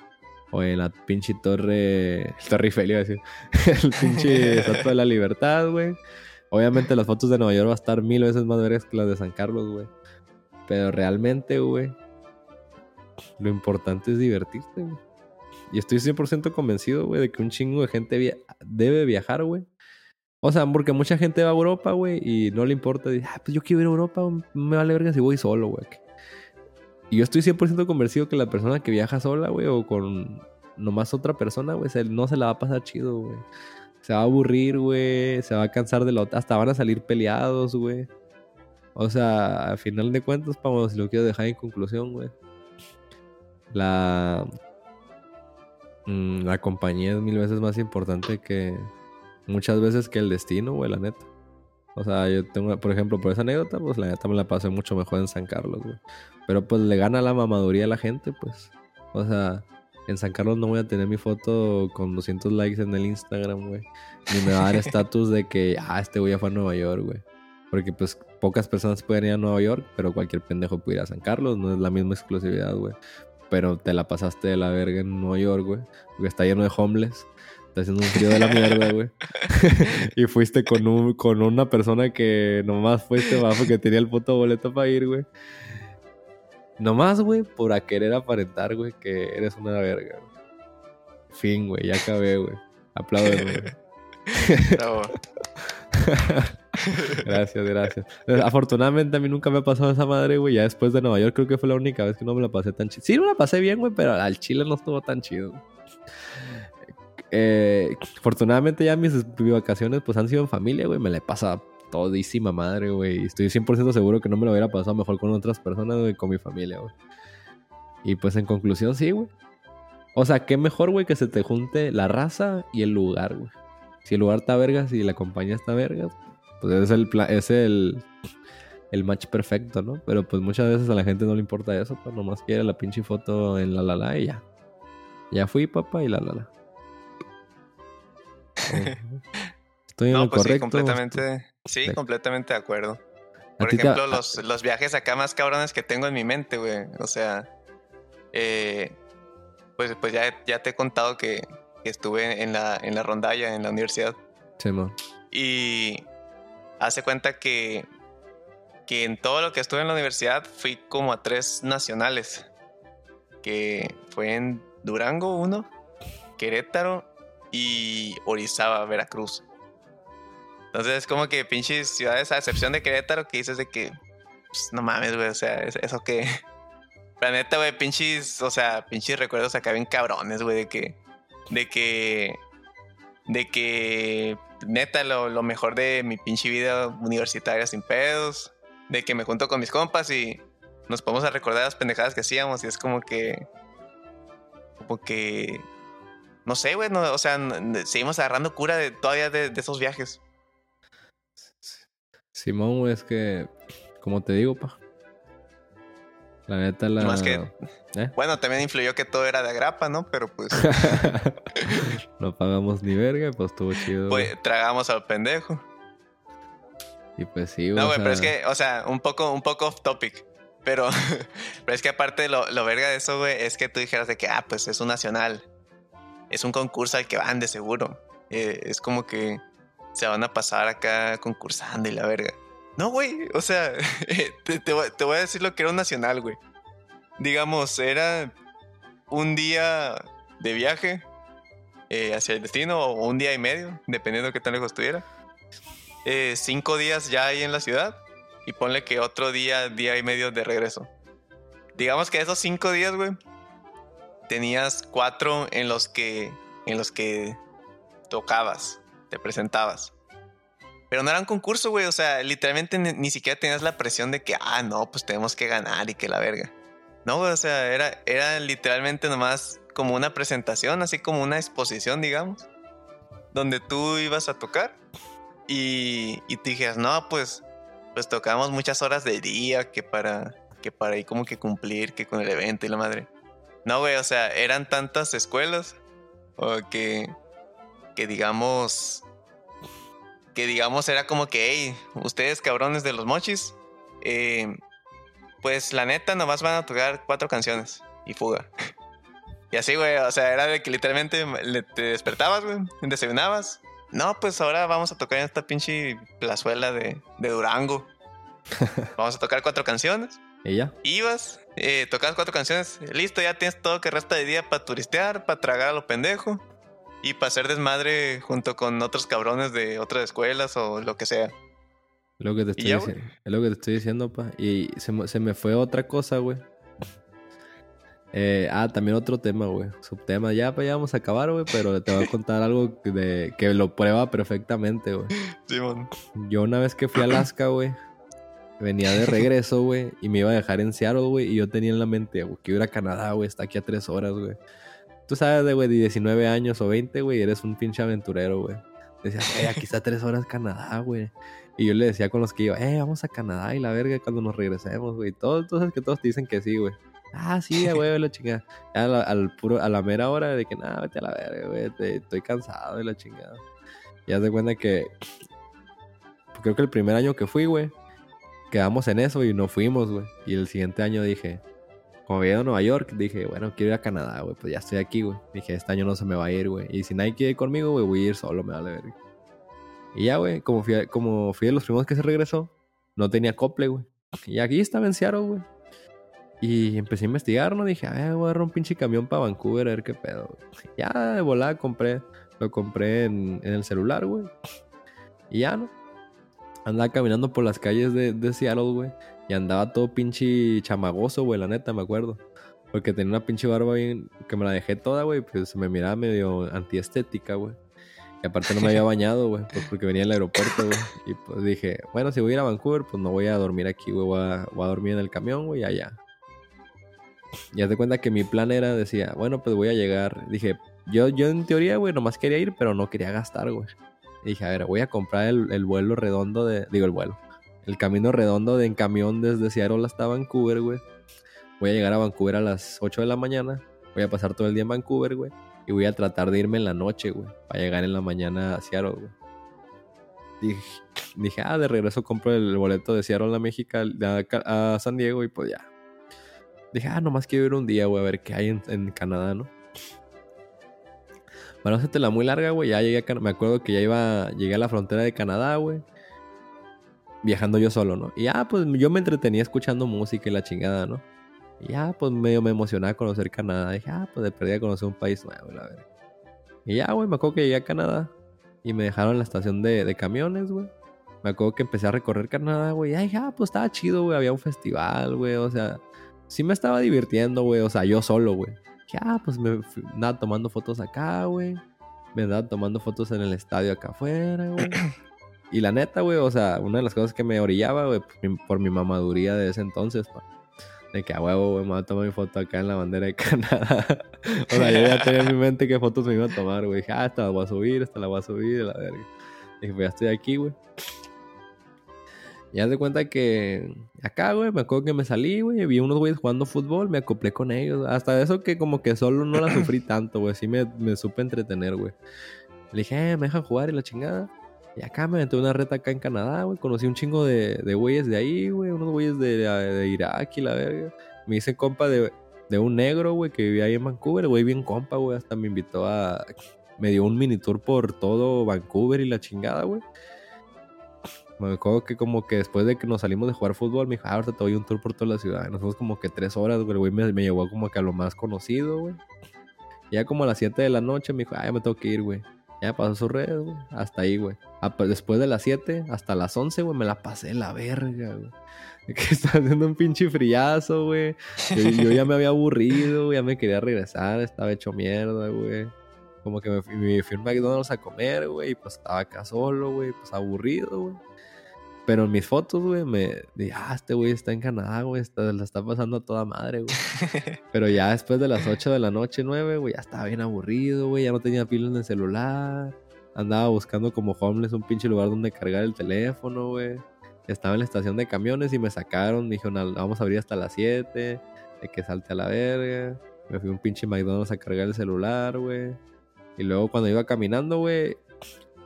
O en la pinche torre. Torre Eiffel, iba decir. el pinche Estatua de la Libertad, güey. Obviamente las fotos de Nueva York va a estar mil veces más vergas que las de San Carlos, güey. Pero realmente, güey, lo importante es divertirte, güey. Y estoy 100% convencido, güey, de que un chingo de gente debe viajar, güey. O sea, porque mucha gente va a Europa, güey, y no le importa. Dice, ah, pues yo quiero ir a Europa, me vale verga si voy solo, güey. Y yo estoy 100% convencido que la persona que viaja sola, güey, o con nomás otra persona, güey, no se la va a pasar chido, güey. Se va a aburrir, güey, se va a cansar de lo... Hasta van a salir peleados, güey. O sea, al final de cuentas, vamos, si lo quiero dejar en conclusión, güey. La, mm, la compañía es mil veces más importante que muchas veces que el destino, güey, la neta. O sea, yo tengo, por ejemplo, por esa anécdota, pues la neta me la pasé mucho mejor en San Carlos, güey. Pero pues le gana la mamaduría a la gente, pues. O sea, en San Carlos no voy a tener mi foto con 200 likes en el Instagram, güey. Ni me va a dar estatus de que, ah, este güey ya fue a Nueva York, güey. Porque pues pocas personas pueden ir a Nueva York, pero cualquier pendejo puede ir a San Carlos, no es la misma exclusividad, güey pero te la pasaste de la verga en Nueva York, güey. Porque está lleno de homeless. Está haciendo un frío de la mierda, güey. y fuiste con, un, con una persona que nomás fuiste bajo que tenía el puto boleto para ir, güey. Nomás, güey, por a querer aparentar, güey, que eres una verga. Fin, güey, ya acabé, güey. Aplausos, güey. gracias, gracias. Afortunadamente a mí nunca me ha pasado esa madre, güey. Ya después de Nueva York creo que fue la única vez que no me la pasé tan chido. Sí, no la pasé bien, güey, pero al Chile no estuvo tan chido. Eh, afortunadamente ya mis, vacaciones pues han sido en familia, güey. Me la he pasado todísima madre, güey. Estoy 100% seguro que no me lo hubiera pasado mejor con otras personas, güey, con mi familia, güey. Y pues en conclusión, sí, güey. O sea, qué mejor, güey, que se te junte la raza y el lugar, güey. Si el lugar está vergas y la compañía está vergas, pues es el, es el, el match perfecto, ¿no? Pero pues muchas veces a la gente no le importa eso, pues nomás quiere la pinche foto en la la la y ya. Ya fui, papá, y la la la. Estoy en no, pues Sí, completamente, sí, completamente de acuerdo. Por ejemplo, los, los, viajes acá más cabrones que tengo en mi mente, güey. O sea, eh, pues, pues ya, ya te he contado que, que, estuve en la, en la rondalla en la universidad. Sí, man. Y hace cuenta que, que en todo lo que estuve en la universidad fui como a tres nacionales. Que fue en Durango uno, Querétaro y Orizaba, Veracruz. Entonces es como que pinches ciudades, a excepción de Querétaro, que dices de que, pues, no mames, güey, o sea, eso que... La neta, güey, pinches, o sea, pinches recuerdos acá bien cabrones, güey, de que... De que... De que neta, lo, mejor de mi pinche vida universitaria sin pedos. De que me junto con mis compas y nos podemos a recordar las pendejadas que hacíamos. Y es como que. Como que. No sé, güey. o sea, seguimos agarrando cura de, todavía de, esos viajes. Simón, es que. Como te digo, pa. La neta, la. Más que. ¿Eh? Bueno, también influyó que todo era de agrapa, ¿no? Pero pues. no pagamos ni verga, pues estuvo chido. Pues tragamos al pendejo. Y pues sí, No, güey, pero es que, o sea, un poco, un poco off topic. Pero, pero es que aparte lo, lo verga de eso, güey, es que tú dijeras de que, ah, pues es un nacional. Es un concurso al que van de seguro. Eh, es como que se van a pasar acá concursando y la verga. No, güey. O sea, te, voy a decir lo que era un nacional, güey. Digamos, era un día de viaje eh, hacia el destino o un día y medio, dependiendo de qué tan lejos estuviera. Eh, cinco días ya ahí en la ciudad y ponle que otro día, día y medio de regreso. Digamos que esos cinco días, güey, tenías cuatro en los que, en los que tocabas, te presentabas. Pero no era un concurso, güey. O sea, literalmente ni, siquiera tenías la presión de que, ah, no, pues tenemos que ganar y que la verga. No, o sea, era, era literalmente nomás como una presentación, así como una exposición, digamos, donde tú ibas a tocar y, y te dijeras, no, pues, pues tocamos muchas horas de día que para, que para ahí como que cumplir, que con el evento y la madre. No, güey, o sea, eran tantas escuelas o que, que digamos, que digamos era como que, hey, ustedes cabrones de los mochis, eh, pues la neta nomás van a tocar cuatro canciones y fuga. y así, güey, o sea, era de que literalmente te despertabas, güey, desayunabas. No, pues ahora vamos a tocar en esta pinche plazuela de, de Durango. vamos a tocar cuatro canciones. ¿Y ya? Ibas, eh, tocabas cuatro canciones, listo, ya tienes todo que resta de día para turistear, para tragar a lo pendejo. Y para hacer desmadre junto con otros cabrones de otras escuelas o lo que sea. Lo que te estoy, diciendo, es lo que te estoy diciendo, pa. Y se, me fue otra cosa, güey. Eh, ah, también otro tema, güey. Subtema. Ya, pues ya vamos a acabar, güey. Pero te voy a contar algo de, que lo prueba perfectamente, güey. Simón. Yo una vez que fui a Alaska, güey. Venía de regreso, güey. Y me iba a dejar en Seattle, güey. Y yo tenía en la mente, güey, que iba a ir a Canadá, güey. Está aquí a tres horas, güey. Tú sabes, de güey, de 19 años o 20, güey, eres un pinche aventurero, güey. Decías, eh, aquí está tres horas Canadá, güey. Y yo le decía con los que iba, eh, vamos a Canadá y la verga cuando nos regresemos, güey. Todos, entonces que todos te dicen que sí, güey. Ah, sí, güey, la chingada. Ya al, puro, a la mera hora de que, nada, vete a la verga, güey. Estoy cansado de la chingada. Ya se cuenta que. Creo que el primer año que fui, güey, quedamos en eso y no fuimos, güey. Y el siguiente año dije, como había ido a Nueva York, dije, bueno, quiero ir a Canadá, güey, pues ya estoy aquí, güey. Dije, este año no se me va a ir, güey. Y si nadie quiere ir conmigo, güey, voy a ir solo, me vale ver. Y ya, güey, como fui, como fui de los primeros que se regresó, no tenía cople, güey. Y aquí estaba en Seattle, güey. Y empecé a investigar, ¿no? Dije, a ver, voy a agarrar un pinche camión para Vancouver a ver qué pedo. Güey. Ya de compré, lo compré en, el celular, güey. Y ya, ¿no? Andaba caminando por las calles de, de Seattle, güey. Y andaba todo pinche chamagoso, güey, la neta, me acuerdo. Porque tenía una pinche barba bien. que me la dejé toda, güey. Pues se me miraba medio antiestética, güey. Y aparte no me había bañado, güey. Pues porque venía al aeropuerto, güey. Y pues dije, bueno, si voy a ir a Vancouver, pues no voy a dormir aquí, güey. Voy a, dormir en el camión, güey, allá. Y haz de cuenta que mi plan era, decía, bueno, pues voy a llegar. Dije, yo, yo en teoría, güey, nomás quería ir, pero no quería gastar, güey. Dije, a ver, voy a comprar el, el vuelo redondo de. Digo, el vuelo el camino redondo de en camión desde Seattle hasta Vancouver, güey. Voy a llegar a Vancouver a las 8 de la mañana. Voy a pasar todo el día en Vancouver, güey. Y voy a tratar de irme en la noche, güey. Para llegar en la mañana a Seattle, güey. Dije, ah, de regreso compro el boleto de Seattle a México, a, San Diego y pues ya. Dije, ah, nomás quiero ir un día, güey, a ver qué hay en, Canadá, ¿no? Bueno, te la muy larga, güey. Ya llegué a, Me acuerdo que ya iba. Llegué a la frontera de Canadá, güey viajando yo solo, ¿no? Y ya, pues yo me entretenía escuchando música y la chingada, ¿no? Y ya, pues medio me emocionaba conocer Canadá. Dije, ah, pues de perdida conocer un país nuevo, la verdad. Y ya, güey, me acuerdo que llegué a Canadá y me dejaron la estación de, camiones, güey. Me acuerdo que empecé a recorrer Canadá, güey. Y ya, pues estaba chido, güey. Había un festival, güey. O sea, sí me estaba divirtiendo, güey. O sea, yo solo, güey. Ya, pues me andaba tomando fotos acá, güey. Me andaba tomando fotos en el estadio acá afuera, güey. Y la neta, güey, o sea, una de las cosas que me orillaba, güey, por mi mamaduría de ese entonces, pa, de que a huevo, güey, me voy a tomar mi foto acá en la bandera de Canadá. o sea, yo ya tenía en mi mente qué fotos me iba a tomar, güey. Dije, ah, esta la voy a subir, esta la voy a subir, la verga. Dije, pues ya estoy aquí, güey. Y haz de cuenta que acá, güey, me acuerdo que me salí, güey, vi unos güeyes jugando fútbol, me acoplé con ellos. Hasta eso que como que solo no la sufrí tanto, güey. Sí me, me supe entretener, güey. Le dije, eh, me dejan jugar y la chingada. Y acá me aventé una reta acá en Canadá, güey. Conocí un chingo de, de güeyes de ahí, güey. Unos güeyes de, de, Irak y la verga. Me hice compa de, de un negro, güey, que vivía ahí en Vancouver. Güey, bien compa, güey. Hasta me invitó a... Me dio un mini tour por todo Vancouver y la chingada, güey. Me acuerdo que como que después de que nos salimos de jugar fútbol, me dijo, ah, ahorita te doy un tour por toda la ciudad. Nos fuimos como que tres horas, güey. Me, me llevó como que a lo más conocido, güey. Ya como a las 7 de la noche me dijo, ah, ya me tengo que ir, güey. Ya pasó su red, güey. Hasta ahí, güey. Ah, pues, después de las 7 hasta las 11, güey, me la pasé la verga, güey. Que estaba haciendo un pinche friazo, güey. Yo, ya me había aburrido, güey. Ya me quería regresar. Estaba hecho mierda, güey. Como que me me fui a McDonald's a comer, güey. Y pues estaba acá solo, güey. Pues aburrido, güey. Pero en mis fotos, güey, me dije, ah, este güey está en Canadá, güey, está, la está pasando a toda madre, güey. Pero ya después de las 8 de la noche, 9, güey, ya estaba bien aburrido, güey, ya no tenía pila en el celular. Andaba buscando como homeless un pinche lugar donde cargar el teléfono, güey. Estaba en la estación de camiones y me sacaron, me dijeron, vamos a abrir hasta las 7, de que salte a la verga. Me fui a un pinche McDonald's a cargar el celular, güey. Y luego cuando iba caminando, güey,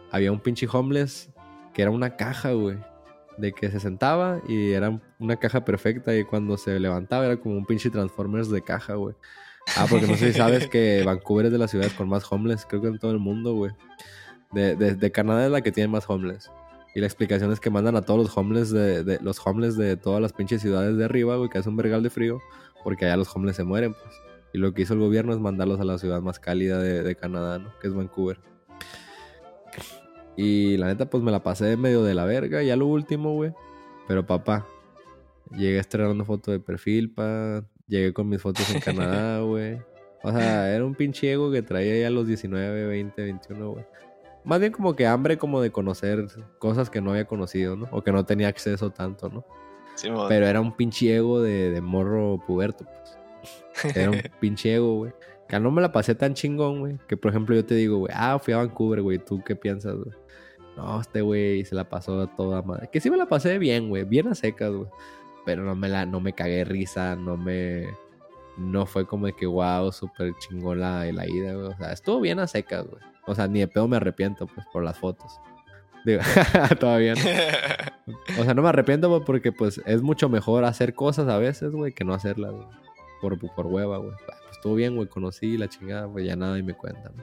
había un pinche homeless que era una caja, güey de que se sentaba y era una caja perfecta y cuando se levantaba era como un pinche Transformers de caja, güey. Ah, porque no sé si sabes que Vancouver es de las ciudades con más homeless, creo que en todo el mundo, güey. De, de, Canadá es la que tiene más homeless. Y la explicación es que mandan a todos los homeless de, de, los homeless de todas las pinches ciudades de arriba, güey, que es un vergal de frío, porque allá los homeless se mueren, pues. Y lo que hizo el gobierno es mandarlos a la ciudad más cálida de, de Canadá, ¿no? Que es Vancouver. Y la neta, pues me la pasé medio de la verga, ya lo último, güey. Pero papá, llegué estrenando foto de perfil, pa. Llegué con mis fotos en Canadá, güey. O sea, era un pinche ego que traía ya los 19, 20, 21, güey. Más bien como que hambre como de conocer cosas que no había conocido, ¿no? O que no tenía acceso tanto, ¿no? Sí, Pero era un pinche ego de, de morro puberto, pues. Era un pinche ego, güey. Que no me la pasé tan chingón, güey. Que por ejemplo yo te digo, güey, ah, fui a Vancouver, güey. ¿Tú qué piensas, güey? No, este güey se la pasó a toda madre. Que sí me la pasé bien, güey. Bien a secas, güey. Pero no me la, no me cagué risa, no me. No fue como de que wow, súper chingón la, la ida, güey. O sea, estuvo bien a secas, güey. O sea, ni de pedo me arrepiento, pues, por las fotos. Digo, todavía no. O sea, no me arrepiento, porque pues es mucho mejor hacer cosas a veces, güey, que no hacerlas, güey. Por, por hueva, güey estuvo bien, güey, conocí la chingada, pues ya nada y me cuentan.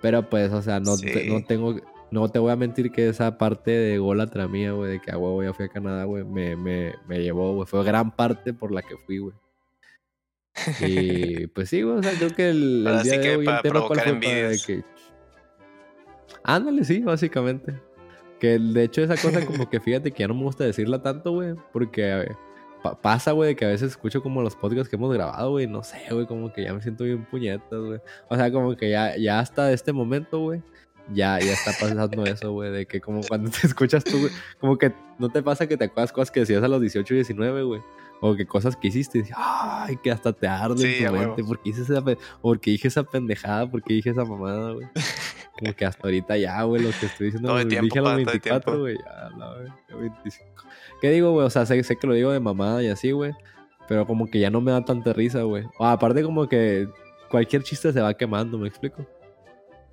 Pero pues, o sea, no, no tengo, no te voy a mentir que esa parte de golatra mía, güey, de que a huevo ya fui a Canadá, güey, me, me, me llevó, güey, fue gran parte por la que fui, güey. Y pues sí, güey, o sea, creo que el, el día de hoy el tema cuál fue para de que... Ándale, sí, básicamente. Que de hecho esa cosa como que fíjate que ya no me gusta decirla tanto, güey, porque pasa, güey, que a veces escucho como los podcasts que hemos grabado, güey, no sé, güey, como que ya me siento bien puñetas, güey. O sea, como que ya, ya hasta este momento, güey, ya, ya está pasando eso, güey, de que como cuando te escuchas tú, güey, como que no te pasa que te acuerdas cosas que decías a los 18 y 19, güey. O que cosas que hiciste, ay, que hasta te arde en tu mente, porque hice esa, porque dije esa pendejada, porque dije esa mamada, güey. Como que hasta ahorita ya, güey, lo que estoy diciendo, dije a los 24, güey, ya, la, 25. ¿Qué digo, güey? O sea, sé, sé, que lo digo de mamada y así, güey. Pero como que ya no me da tanta risa, güey. O aparte como que cualquier chiste se va quemando, ¿me explico?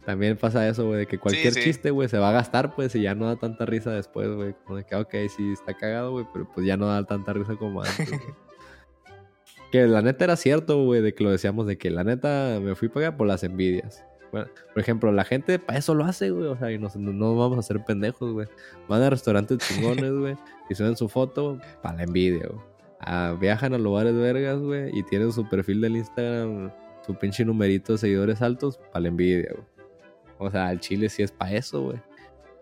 También pasa eso, güey, de que cualquier chiste, güey, se va a gastar, pues, y ya no da tanta risa después, güey. Como de que, ok, sí, está cagado, güey, pero pues ya no da tanta risa como antes, que la neta era cierto, güey, de que lo decíamos, de que la neta me fui para allá por las envidias. Bueno, por ejemplo, la gente para eso lo hace, güey. O sea, y no, no vamos a ser pendejos, güey. Van a restaurantes chingones, güey. y suben su foto para la envidia, güey. Ah, viajan a lugares vergas, güey. Y tienen su perfil del Instagram, su pinche numerito de seguidores altos para la envidia, güey. O sea, el chile sí es para eso, güey.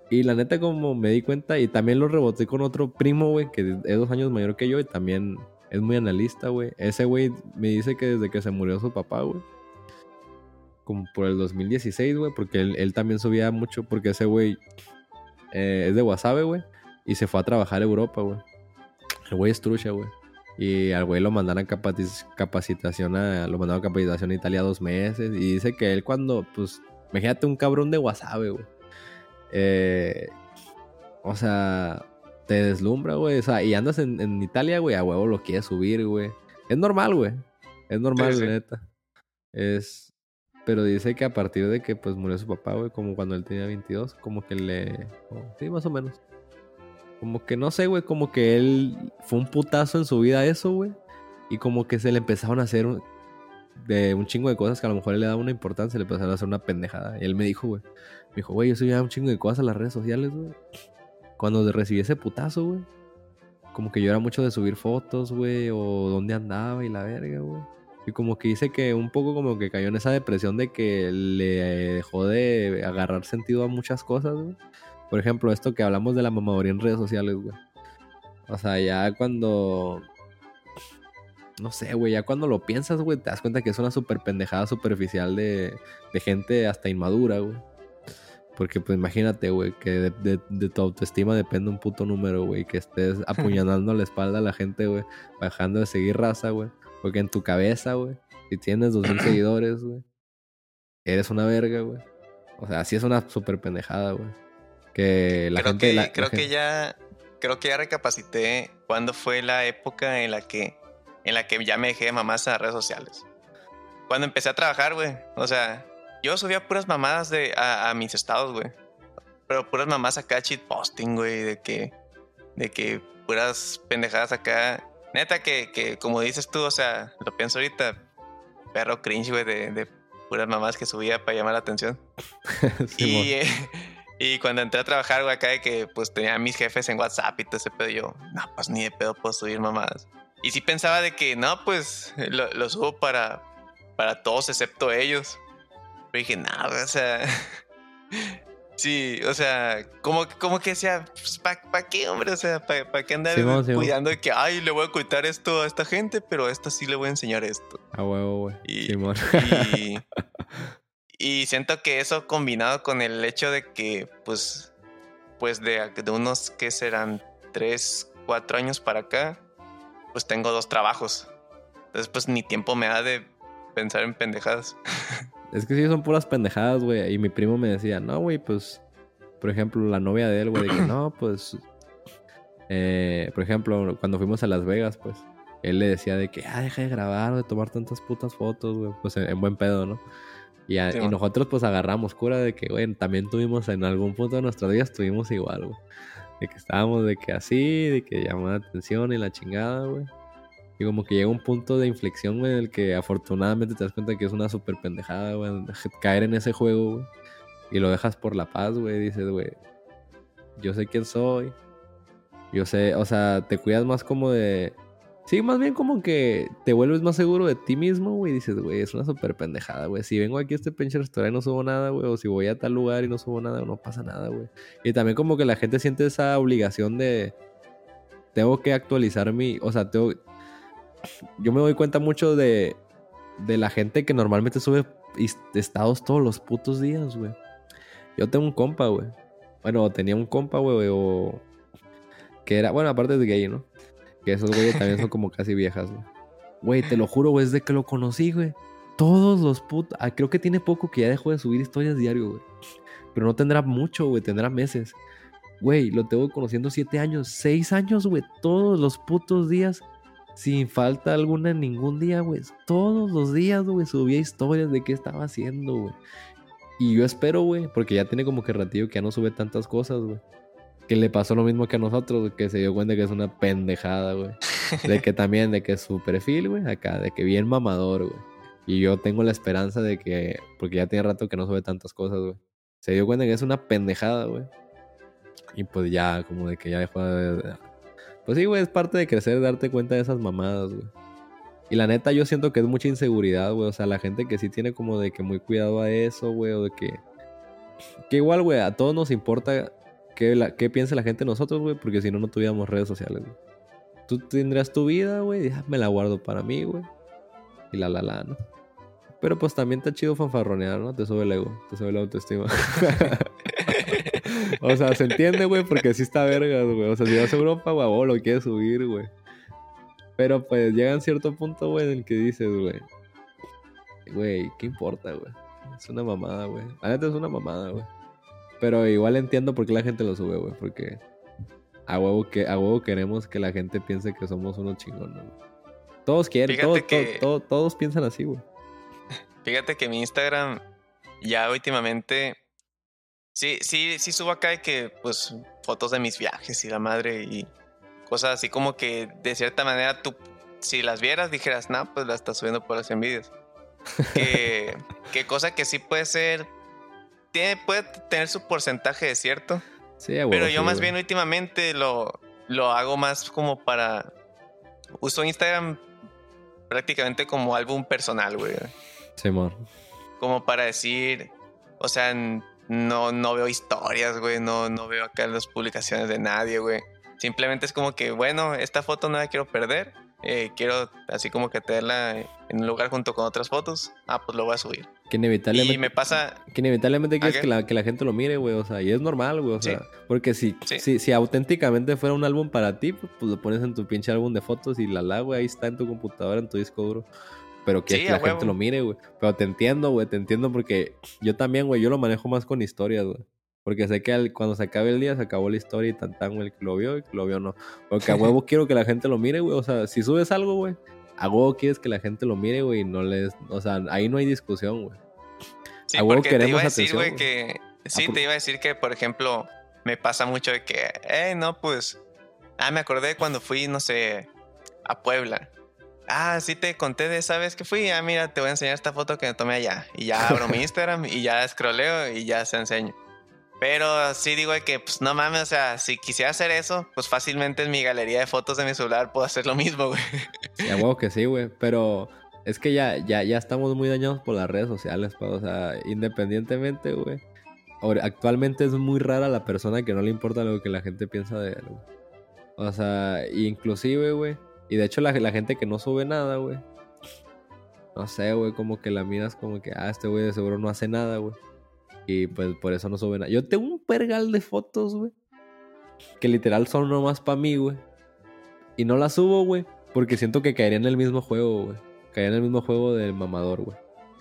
Y la neta, como me di cuenta, y también lo reboté con otro primo, güey, que es dos años mayor que yo y también es muy analista, güey. Ese güey me dice que desde que se murió su papá, güey, como por el 2016, güey, porque él, también subía mucho, porque ese güey eh, es de Wasabe, güey, y se fue a trabajar a Europa, güey. El güey es trucha, güey. Y al güey lo mandaron a capacitación a, lo mandaron a capacitación a Italia dos meses. Y dice que él cuando, pues, imagínate un cabrón de Wasabe, güey. Eh, o sea, te deslumbra, güey. O sea, y andas en, Italia, güey, a huevo lo quieres subir, güey. Es normal, güey. Es normal, neta. Es, pero dice que a partir de que pues murió su papá, güey, como cuando él tenía 22, como que le... sí, más o menos. Como que no sé, güey, como que él fue un putazo en su vida eso, güey. Y como que se le empezaron a hacer de un chingo de cosas que a lo mejor le daba una importancia, le empezaron a hacer una pendejada. Y él me dijo, güey, me dijo, güey, yo subía un chingo de cosas a las redes sociales, güey. cuando recibí ese putazo, güey, como que yo era mucho de subir fotos, güey, o dónde andaba y la verga, güey. Y como que dice que un poco como que cayó en esa depresión de que le dejó de agarrar sentido a muchas cosas, güey. Por ejemplo, esto que hablamos de la mamadoría en redes sociales, güey. O sea, ya cuando... No sé, güey, ya cuando lo piensas, güey, te das cuenta que es una super pendejada superficial de, de gente hasta inmadura, güey. Porque pues imagínate, güey, que de, tu autoestima depende un puto número, güey. Que estés apuñalando la espalda a la gente, güey. Bajando de seguir raza, güey. Porque en tu cabeza, güey, si tienes dos mil seguidores, güey, eres una verga, güey. O sea, así es una super pendejada, güey. Que la creo gente... Que, creo que ya... Creo que ya recapacité cuándo fue la época en la que... En la que ya me dejé de mamás en las redes sociales. Cuando empecé a trabajar, güey. O sea, yo subía puras mamadas de, a, mis estados, güey. Pero puras mamadas acá, cheat posting, güey, de que, de que puras pendejadas acá. Neta, que, que como dices tú, o sea, lo pienso ahorita, perro cringe, güey, de, de puras mamadas que subía para llamar la atención. y, eh, y cuando entré a trabajar, güey, acá de que pues tenía a mis jefes en WhatsApp y todo ese pedo, yo, no, pues ni de pedo puedo subir mamadas. Y sí pensaba de que, no, pues lo, lo subo para, para todos excepto ellos dije, nada, o sea. sí, o sea, como, como que sea, pues, ¿para qué, hombre? O sea, ¿para qué andar cuidando de que, ay, le voy a ocultar esto a esta gente, pero a esta sí le voy a enseñar esto? A huevo, güey. Y, y, y, siento que eso combinado con el hecho de que, pues, pues de, de unos que serán tres, cuatro años para acá, pues tengo dos trabajos. Entonces, pues ni tiempo me da de pensar en pendejadas. Es que sí, son puras pendejadas, güey. Y mi primo me decía, no, güey, pues, por ejemplo, la novia de él, güey, de que no, pues, eh, por ejemplo, cuando fuimos a Las Vegas, pues, él le decía de que, ah, deja de grabar, de tomar tantas putas fotos, güey, pues en, buen pedo, ¿no? Y, y nosotros, pues, agarramos cura de que, güey, también tuvimos en algún punto de nuestros días, tuvimos igual, güey. De que estábamos de que así, de que llamaba la atención y la chingada, güey. Y como que llega un punto de inflexión, güey, en el que afortunadamente te das cuenta que es una súper pendejada, güey, caer en ese juego, güey. Y lo dejas por la paz, güey. Dices, güey, yo sé quién soy. Yo sé, o sea, te cuidas más como de... Sí, más bien como que te vuelves más seguro de ti mismo, güey. Dices, güey, es una súper pendejada, güey. Si vengo aquí a este pinche restaurante y no subo nada, güey. O si voy a tal lugar y no subo nada, no pasa nada, güey. Y también como que la gente siente esa obligación de... Tengo que actualizar mi... O sea, tengo yo me doy cuenta mucho de, de la gente que normalmente sube estados todos los putos días, güey. Yo tengo un compa, güey. Bueno, tenía un compa, güey, o... Que era, bueno, aparte de gay, ¿no? Que esos güeyes también son como casi viejas, güey. Güey, te lo juro, güey, desde que lo conocí, güey. Todos los putos... Ah, creo que tiene poco que ya dejó de subir historias diario, güey. Pero no tendrá mucho, güey, tendrá meses. Güey, lo tengo conociendo siete años, seis años, güey. Todos los putos días sin falta alguna en ningún día, güey. Todos los días, güey, subía historias de qué estaba haciendo, güey. Y yo espero, güey, porque ya tiene como que ratillo que ya no sube tantas cosas, güey. Que le pasó lo mismo que a nosotros, que se dio cuenta que es una pendejada, güey. De que también, de que su perfil, güey, acá, de que bien mamador, güey. Y yo tengo la esperanza de que, porque ya tiene rato que no sube tantas cosas, güey. Se dio cuenta que es una pendejada, güey. Y pues ya, como de que ya dejó de, pues sí, güey, es parte de crecer, darte cuenta de esas mamadas, güey. Y la neta, yo siento que es mucha inseguridad, güey. O sea, la gente que sí tiene como de que muy cuidado a eso, güey. O de que. Que igual, güey, a todos nos importa qué, piensa la gente de nosotros, güey. Porque si no, no tuviéramos redes sociales, güey. Tú tendrías tu vida, güey. Ah, me la guardo para mí, güey. Y la la la, ¿no? Pero pues también está chido fanfarronear, ¿no? Te sube el ego, te sube la autoestima. o sea, se entiende, güey, porque sí está verga, güey. O sea, si vas a Europa, güey, lo quieres subir, güey. Pero pues llega a cierto punto, güey, en el que dices, güey. Güey, ¿qué importa, güey? Es una mamada, güey. La es una mamada, güey. Pero igual entiendo por qué la gente lo sube, güey. Porque a huevo, que, a huevo queremos que la gente piense que somos unos chingones. Todos quieren, todos, todos piensan así, güey. Fíjate que mi Instagram ya últimamente Sí, sí, sí subo acá de que, pues, fotos de mis viajes y la madre y cosas así como que de cierta manera tú, si las vieras, dijeras, no, pues la estás subiendo por las envidias. que, cosa que sí puede ser, tiene, puede tener su porcentaje de cierto. Sí, güey. Pero yo sí, más bien últimamente lo, lo hago más como para... Uso Instagram prácticamente como álbum personal, güey. Simón. Como para decir, o sea, no, no veo historias, güey, no, no veo acá las publicaciones de nadie, güey. Simplemente es como que, bueno, esta foto no la quiero perder. eh, quiero así como que tenerla en un lugar junto con otras fotos. Ah, pues lo voy a subir. Que inevitablemente, Y me pasa, que inevitablemente quieres que la, que la gente lo mire, güey. O sea, y es normal, güey. O Sí. sea, porque si, Sí. si, si auténticamente fuera un álbum para ti, pues, pues lo pones en tu pinche álbum de fotos y la la, güey, ahí está en tu computadora, en tu disco duro. Pero quieres Sí, que la gente lo mire, güey. Pero te entiendo, güey, te entiendo porque yo también, güey, yo lo manejo más con historias, güey. Porque sé que al- cuando se acabe el día, se acabó la historia y tan tan, güey, el que lo vio y el que lo vio no. Porque a huevo quiero que la gente lo mire, güey. O sea, si subes algo, güey, a huevo quieres que la gente lo mire, güey, y no les... O sea, ahí no hay discusión, güey. sí, a huevo te iba a decir, güey, que... Sí, por- te iba a decir que, por ejemplo, me pasa mucho de que, eh, no, pues... Ah, me acordé cuando fui, no sé, a Puebla. Ah, sí te conté de esa vez que fui. Ah, mira, te voy a enseñar esta foto que me tomé allá. Y ya abro mi Instagram y ya scrolleo y ya se enseño. Pero sí digo que, pues no mames, o sea, si quisiera hacer eso, pues fácilmente en mi galería de fotos de mi celular puedo hacer lo mismo, güey. Sí, a que sí, güey. Pero es que ya, ya, ya estamos muy dañados por las redes sociales, pa. O sea, independientemente, güey. Actualmente es muy rara la persona que no le importa lo que la gente piensa de él, güey. O sea, inclusive, güey. Y de hecho la, la gente que no sube nada, güey. No sé, güey, como que la miras como que, ah, este güey de seguro no hace nada, güey. Y pues por eso no sube nada. Yo tengo un pergal de fotos, güey. Que literal son nomás para mí, güey. Y no las subo, güey. Porque siento que caería en el mismo juego, güey. Caería en el mismo juego del mamador, güey.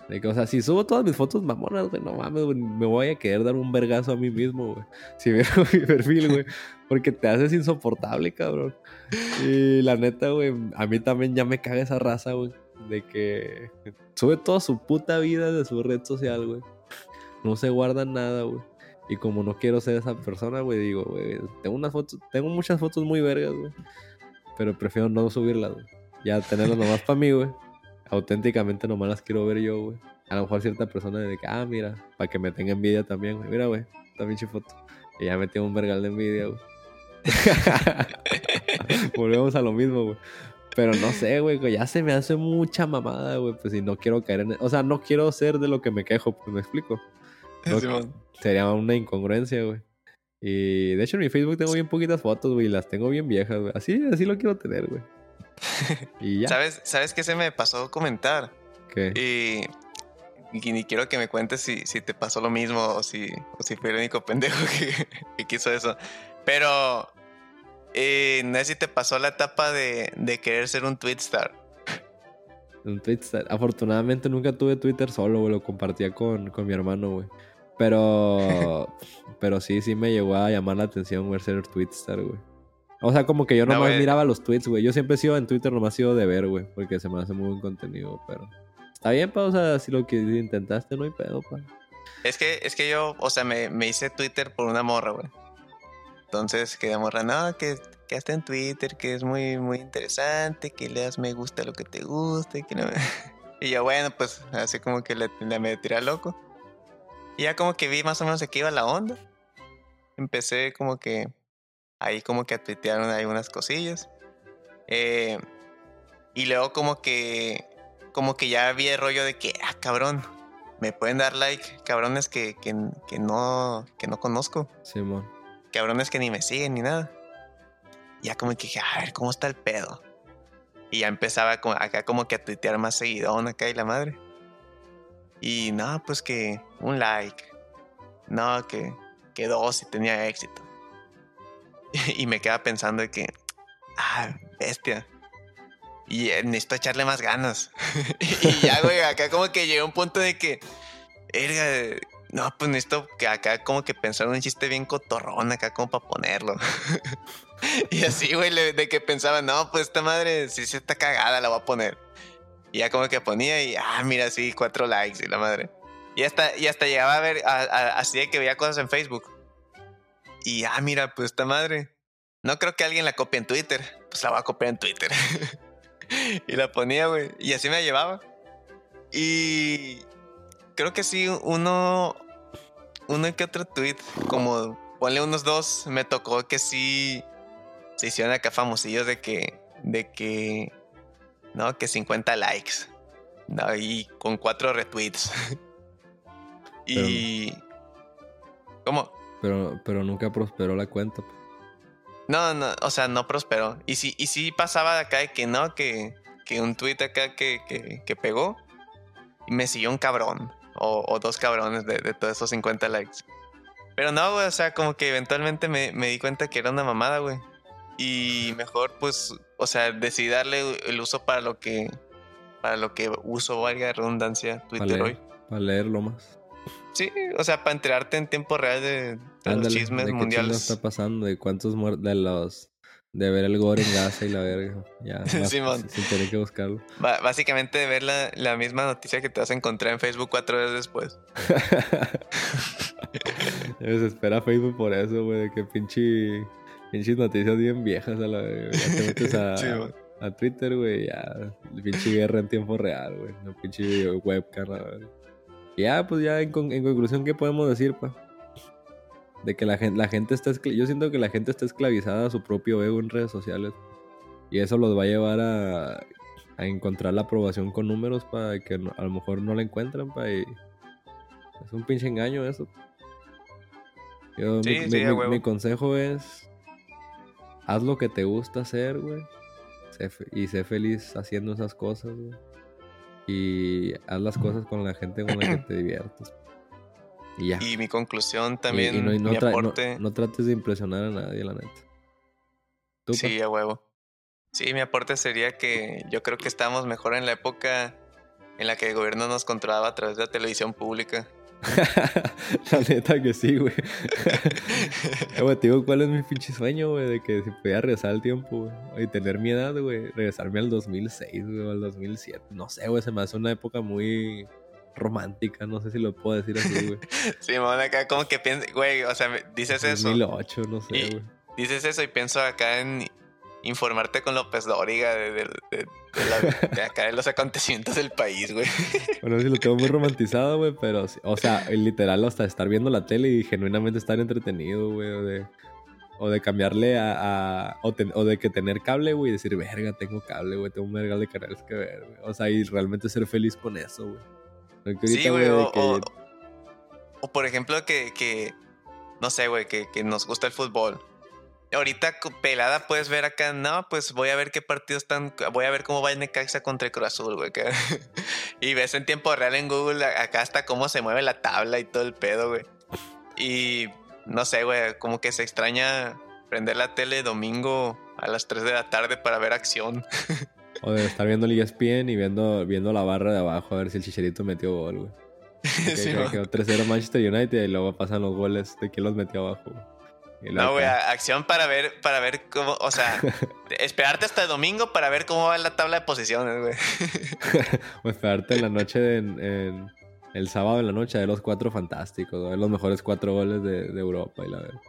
De que, o sea, si subo todas mis fotos mamonas, güey, no mames, güey, me voy a querer dar un vergazo a mí mismo, güey. Si veo mi perfil, güey. Porque te haces insoportable, cabrón. Y la neta, güey, a mí también ya me caga esa raza, güey. De que sube toda su puta vida de su red social, güey. No se guarda nada, güey. Y como no quiero ser esa persona, güey, digo, güey, tengo unas fotos, tengo muchas fotos muy vergas, güey. Pero prefiero no subirlas, güey. Ya tenerlas nomás para mí, güey. Auténticamente nomás las quiero ver yo, güey. A lo mejor cierta persona de que, ah, mira, para que me tenga envidia también, güey. Mira, güey, esta pinche foto. Y ya me tengo un vergal de envidia, güey. Volvemos a lo mismo, güey. Pero no sé, güey, ya se me hace mucha mamada, güey. Pues si no quiero caer en... O sea, no quiero ser de lo que me quejo, pues me explico. No, sería una incongruencia, güey. Y de hecho en mi Facebook tengo bien poquitas fotos, güey. y Las tengo bien viejas, güey. Así, así lo quiero tener, güey. Y ya. ¿Sabes, ¿Sabes qué se me pasó comentar? ¿Qué? Y, y ni quiero que me cuentes si, si te pasó lo mismo o si, o si fui el único pendejo que, que quiso eso. Pero eh, no sé si te pasó la etapa de, de querer ser un tweetstar. Un Twitter. Afortunadamente nunca tuve Twitter solo, güey. Lo compartía con, con mi hermano, güey. Pero. pero sí, sí me llegó a llamar la atención, ser Twitstar, güey. O sea, como que yo No, nomás güey. miraba los tweets, güey. Yo siempre he sido en Twitter, nomás he sido de ver, güey. Porque se me hace muy buen contenido, pero. Está bien, pa. O sea, si lo que intentaste, no hay pedo, pa. Es que, es que yo, o sea, me, me hice Twitter por una morra, güey. Entonces, que la morra, no, que, que hasta en Twitter, que es muy, muy interesante, que le das me gusta a lo que te que no... Y yo, bueno, pues, así como que le, me tiré al loco. Y ya como que vi más o menos de qué iba la onda. Empecé como que, ahí como que a tuitear ahí unas cosillas. Eh, y luego como que, como que ya vi el rollo de que, ah, cabrón, me pueden dar like cabrones que, que, que no, que no conozco, Simón. cabrones que ni me siguen ni nada. Ya como que dije, a ver, ¿cómo está el pedo? Y ya empezaba como- acá como que a tuitear más seguidón acá y la madre. Y no, pues que un like. No, que, que dos y tenía éxito. y me quedaba pensando de que, ah, bestia. Y eh, necesito echarle más ganas. y ya, güey, acá como que llegó un punto de que, no, pues necesito que acá como que pensar un chiste bien cotorrón acá como para ponerlo. y así, güey, de que pensaba, no, pues esta madre, si se está cagada, la voy a poner. Y ya como que ponía y, ah, mira, sí, cuatro likes y la madre. Y hasta, y hasta llegaba a ver, así de que veía cosas en Facebook. Y, ah, mira, pues esta madre. No creo que alguien la copie en Twitter. Pues la voy a copiar en Twitter. y la ponía, güey. Y así me la llevaba. Y creo que sí, uno, uno que otro tweet, como ponle unos dos, me tocó que sí se hicieron acá famosillos de que, de que, no, que 50 likes. Y con cuatro retweets. y... ¿Cómo? Pero, pero nunca prosperó la cuenta. No, no, o sea, no prosperó. Y sí, y sí pasaba de acá de que no, que, que un tweet acá que, que, que pegó y me siguió un cabrón. O, o dos cabrones de, de, todos esos 50 likes. Pero no, güey, o sea, como que eventualmente me, me di cuenta que era una mamada, güey. Y mejor, pues, o sea, decidí darle el uso para lo que, para lo que uso, valga redundancia, Twitter hoy. Para leerlo más. Sí, o sea, para enterarte en tiempo real de, los chismes de mundiales. Qué está pasando? De cuántos muertos, de los de ver el gore en Gaza y la verga. Ya, Simón. sin tener que buscarlo. básicamente de ver la, la, misma noticia que te vas a encontrar en Facebook cuatro días después. Me desespera Facebook por eso, güey, de que pinche, pinches noticias bien viejas a la verga. Ya te metes a, a Twitter, güey, ya. Pinche guerra en tiempo real, güey. Una pinche webcam, la verga. Ya, pues ya en, en conclusión, ¿qué podemos decir, pa? De que la gente, la gente está... Yo siento que la gente está esclavizada a su propio ego en redes sociales. Y eso los va a llevar a, a encontrar la aprobación con números para que a lo mejor no la encuentran, para y es un pinche engaño eso. Yo, sí, mi, sí, mi, mi, consejo es haz lo que te gusta hacer, güey. Y sé feliz haciendo esas cosas, güey. Y haz las cosas con la gente con la que te diviertes. Y ya. Y mi conclusión también, y, y no, no, mi aporte... no, trates de impresionar a nadie, la neta. ¿Tú, sí, a huevo. Sí, mi aporte sería que yo creo que estamos mejor en la época en la que el gobierno nos controlaba a través de la televisión pública. la neta que sí, güey. güey, te digo cuál es mi pinche sueño, güey, de que si pudiera regresar al tiempo, güey, y tener mi edad, güey, regresarme al 2006, güey, al 2007. No sé, güey, se me hace una época muy romántica, no sé si lo puedo decir así, güey. sí, man, acá como que piensas, güey, o sea, dices eso. 2008, no sé, güey. Dices eso y pienso acá en informarte con López Dóriga de, de, de, la, acá de los acontecimientos del país, güey. Bueno, sí lo tengo muy romantizado, güey, pero, o sea, literal hasta estar viendo la tele y genuinamente estar entretenido, güey, o de, o de cambiarle a, a o, ten, o, de que tener cable, güey, y decir, verga, tengo cable, güey, tengo un verga de canales que ver, güey. O sea, y realmente ser feliz con eso, güey. Sí, güey, o, que... o, o, por ejemplo que, que no sé, güey, que, que nos gusta el fútbol ahorita pelada puedes ver acá, no, pues voy a ver qué partidos están, voy a ver cómo va el Necaxa contra el Cruz Azul, güey. y ves en tiempo real en Google acá hasta cómo se mueve la tabla y todo el pedo, güey. Y no sé, güey, como que se extraña prender la tele domingo a las 3 de la tarde para ver acción. o de estar viendo el ESPN y viendo, viendo la barra de abajo a ver si el chicherito metió gol, güey. sí, quedó 3-0 Manchester United y luego pasan los goles de quién los metió abajo, güey. No, güey, acción para ver, para ver cómo, o sea, esperarte hasta el domingo para ver cómo va la tabla de posiciones, güey. o esperarte en la noche, en, en, el sábado en la noche, de los cuatro fantásticos, ver los mejores cuatro goles de, de Europa y la verdad.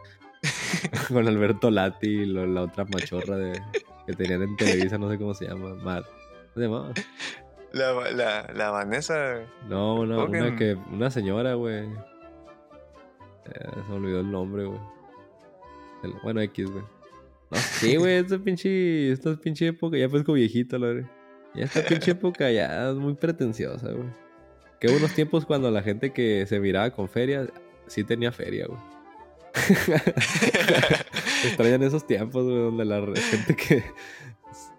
Con Alberto Lati y lo, la otra machorra de, que tenían en Televisa, no sé cómo se llama, Mar. ¿Cómo se llamaba? La, la, la Vanessa. No, no, una, que, una señora, güey. Eh, se me olvidó el nombre, güey. Bueno, X, güey. No sé, güey, esta pinche, esta pinche época ya como viejito, la verdad. Ya esta pinche época ya es muy pretenciosa, güey. Qué buenos tiempos cuando la gente que se miraba con feria, sí tenía feria, güey. Extrañan esos tiempos, güey, donde la gente que...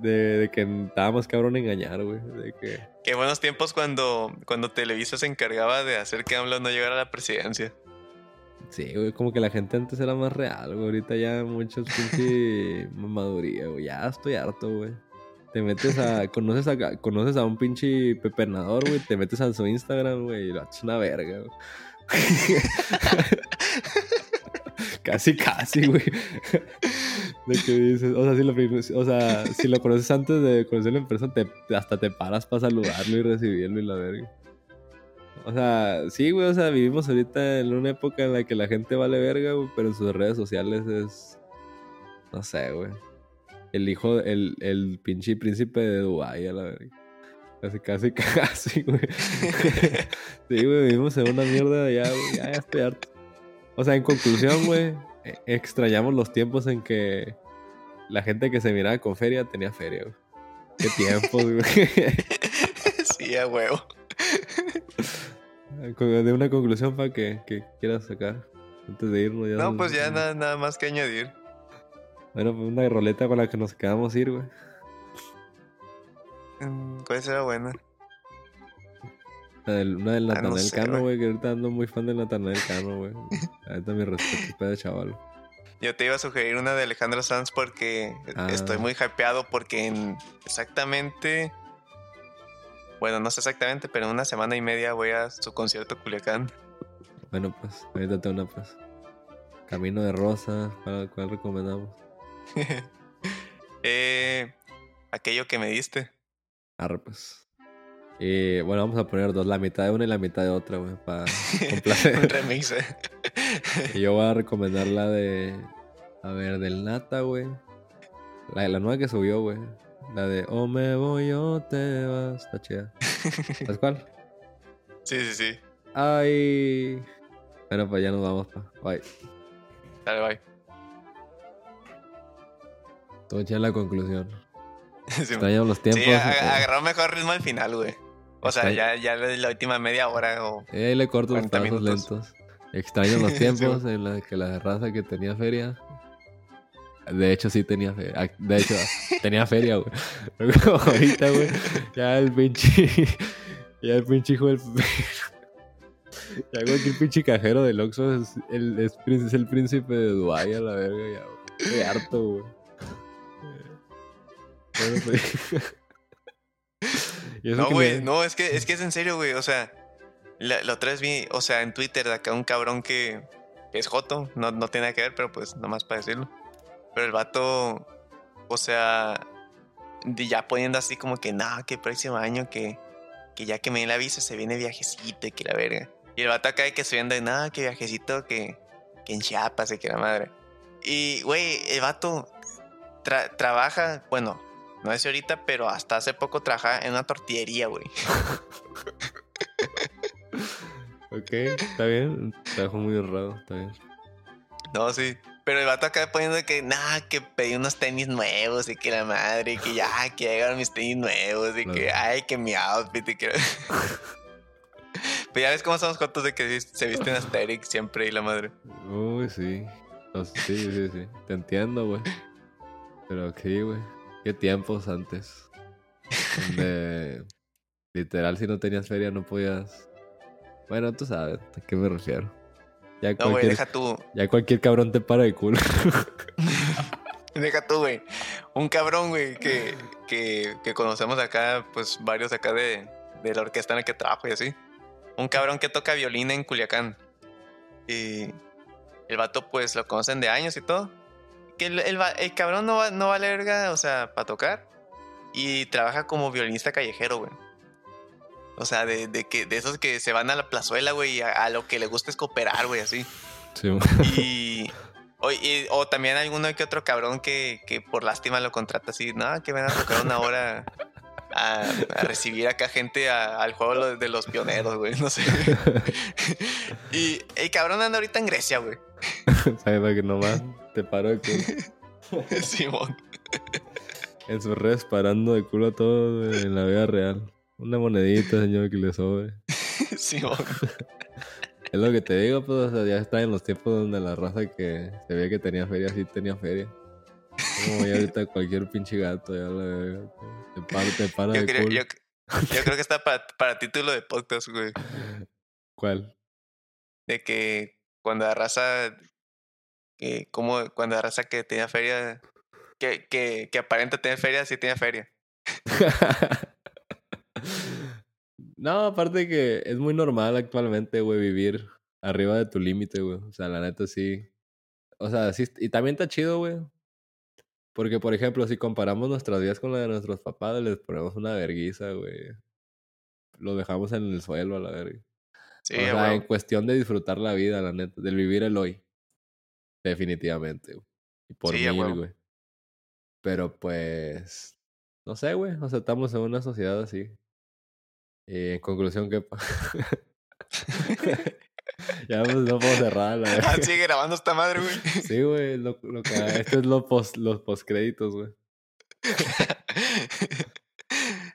De, que estábamos cabrón engañar, güey. Que... Qué buenos tiempos cuando, cuando Televisa se encargaba de hacer que AMLO no llegara a la presidencia. Sí, güey, como que la gente antes era más real, güey. Ahorita ya muchos pinche mamaduría, güey. Ya estoy harto, güey. Te metes a. conoces a, conoces a un pinche pepernador, güey. Te metes a su Instagram, güey, y lo haces una verga, güey. casi, casi, güey. De que dices, o sea, si lo, o sea, si lo conoces antes de conocerlo en persona, te, hasta te paras para saludarlo y recibirlo y la verga. O sea, sí, güey, o sea, vivimos ahorita en una época en la que la gente vale verga, güey, pero en sus redes sociales es. No sé, güey. El hijo, el, el pinche príncipe de Dubái, a la verga. Casi, casi, casi, güey. sí, güey, vivimos en una mierda ya, güey. Ya, ya estoy harto. O sea, en conclusión, güey, eh, extrañamos los tiempos en que la gente que se miraba con feria tenía feria, güey. Qué tiempos, güey. sí, a huevo. De una conclusión para que, que, quieras sacar antes de irnos. Ya no, pues ya nada, nada más que añadir. Bueno, pues una roleta con la que nos quedamos ir, güey. Mm, ¿Cuál será buena? Una del, una del ah, Natanael Cano, güey, que ahorita ando muy fan del Natanael Cano, güey. Ahorita mi respeto, de chaval. Yo te iba a sugerir una de Alejandro Sanz porque estoy ah. muy hypeado porque en exactamente... Bueno, no sé exactamente, pero en una semana y media voy a su concierto Culiacán. Bueno, pues, ahorita una, pues. Camino de Rosa, ¿cuál, cuál recomendamos? eh, aquello que me diste. Arre, pues. Y bueno, vamos a poner dos, la mitad de una y la mitad de otra, güey, para complacer. Un remix, eh. y yo voy a recomendar la de. A ver, del Nata, güey. La, la nueva que subió, güey. La de O me voy o te vas. Está chida. ¿Sabes cuál? Sí, sí, sí. Ay. Bueno, pues ya nos vamos, pa. Bye. Dale, bye. Todo en la conclusión. Extrañamos los tiempos. Sí, agarró mejor ritmo al final, güey. O sea, ya, ya la última media hora o. ahí le corto los pasos lentos. Extraño los tiempos en los que la raza que tenía feria. De hecho, sí tenía feria. Ah, de hecho, tenía feria, güey. Ahorita, güey. Ya el pinche. Ya el pinche hijo del. Ya cualquier pinche cajero del Oxxo es el, es, es el príncipe de Dubai a la verga, ya, güey. Estoy harto, güey. Pues. no, güey, no, es que, es que es en serio, güey. O sea, la, otra vez vi, o sea, en Twitter de acá un cabrón que, es Joto, no, no tiene nada que ver, pero pues nomás para decirlo. Pero el vato, o sea, ya poniendo así como que, no, que el próximo año que, que ya que me den la visa se viene viajecito y que la verga. Y el vato acá de que se de nada, que viajecito que, que en Chiapas y que la madre. Y, güey, el vato trabaja, bueno, no sé ahorita, pero hasta hace poco trabajaba en una tortillería, güey. ok, está bien. Trabajo muy honrado, está bien. No, sí. Pero el vato acá poniendo que, nada, que pedí unos tenis nuevos y que la madre, y que ya, que llegaron mis tenis nuevos y que, ay, que mi outfit y que... Pero ya ves cómo somos juntos de que se visten Asterix siempre y la madre. Uy, sí. sí, sí, sí. Te entiendo, güey. Pero sí, güey. Qué tiempos antes. Donde literal si no tenías feria no podías. Bueno, tú sabes a qué me refiero. Ya no, güey, deja tú. Ya cualquier cabrón te para de culo. deja tú, güey. Un cabrón, güey, que, que, que, conocemos acá, pues varios acá de, de la orquesta en la que trabajo y así. Un cabrón que toca violín en Culiacán. Y el vato, pues lo conocen de años y todo que el, cabrón no, va, no vale verga, o sea, para tocar. Y trabaja como violinista callejero, güey. O sea, de, que, de esos que se van a la plazuela, güey, a, a, lo que le gusta es cooperar, güey, así. Sí, y, o, o, también alguno que otro cabrón que, que por lástima lo contrata así, no, que ven a tocar una hora a, recibir acá gente al juego de los pioneros, güey, no sé. y el cabrón anda ahorita en Grecia, güey. ¿Sabes que nomás te paro de culo? Simón. En sus redes parando de culo a todo en la vida real. Una monedita, señor, que le sobre. Simón. Es lo que te digo, pues, ya está en los tiempos donde la raza que se veía que tenía feria, sí tenía feria. Como ya ahorita cualquier pinche gato, ya la te para, te para yo de creo, yo, yo, creo que está para, para título de podcast, güey. ¿Cuál? De que cuando la raza, que como cuando la raza que tenía feria, que, que, que aparenta tener feria, sí tenía feria. No, aparte que es muy normal actualmente, güey, vivir arriba de tu límite, güey. O sea, la neta sí. O sea, sí. Y también está chido, güey. Porque, por ejemplo, si comparamos nuestras vidas con la de nuestros papás, les ponemos una verguiza, güey. Lo dejamos en el suelo a la verga. Sí, o sea, en cuestión de disfrutar la vida, la neta, del vivir el hoy. Definitivamente, güey. Y por sí, mil, güey. Pero pues, no sé, güey. O sea, estamos en una sociedad así. Y en conclusión, ¿qué ya pues, no puedo cerrar la Ah, sigue grabando esta madre, güey. Sí, güey. Lo, lo que, esto es lo post, los postcréditos, güey.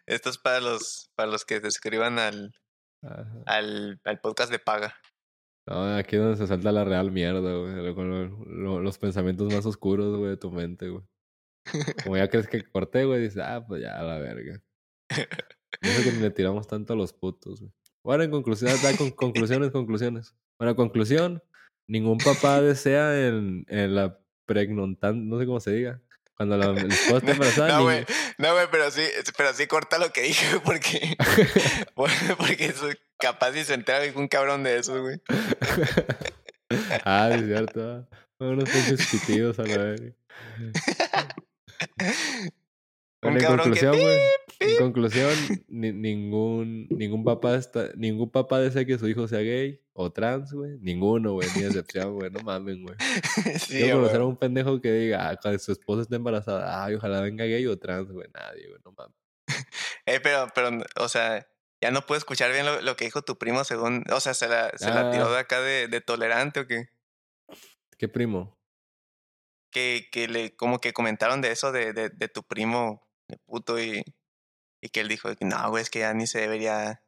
Esto es para los, para los que se suscriban al, al, al podcast de paga. No, aquí es donde se salta la real mierda, güey. Con lo- lo- los pensamientos más oscuros, güey, de tu mente, güey. Como ya crees que corté, güey, dices, ah, pues ya, a la verga. Y Eso que le tiramos tanto a los putos, güey. Bueno, en conclusión, da con conclusiones, conclusiones. Bueno, conclusión, ningún papá desea en, en la pregnontan, no sé cómo se diga. Cuando la el esposa está embarazada, No, güey, no, güey, pero sí, pero sí corta lo que dije, güey, porque, porque eso, capaz si se entera un cabrón de eso, güey. ah, es cierto. ah. Unos pinches pitidos a la. Bueno, Un en cabrón que conclusión, güey. En conclusión, ni- ningún, ningún papá está, ningún papá desea que su hijo sea gay o trans, güey. Ninguno, güey, ni excepción, güey. No mames, güey. Sí, Quiero conocer a un pendejo que diga, ah, cuando su esposa está embarazada, ay, ojalá venga gay o trans, güey. Nadie, güey, no mames. Eh, pero, pero, o sea, ya no puedo escuchar bien lo, lo que dijo tu primo según, o sea, se la, se la tiró Ah. de acá de, de tolerante o qué. ¿Qué primo? Que, que le, como que comentaron de eso de, de, de tu primo, de puto, y, y que él dijo no, güey, es que ya ni se debería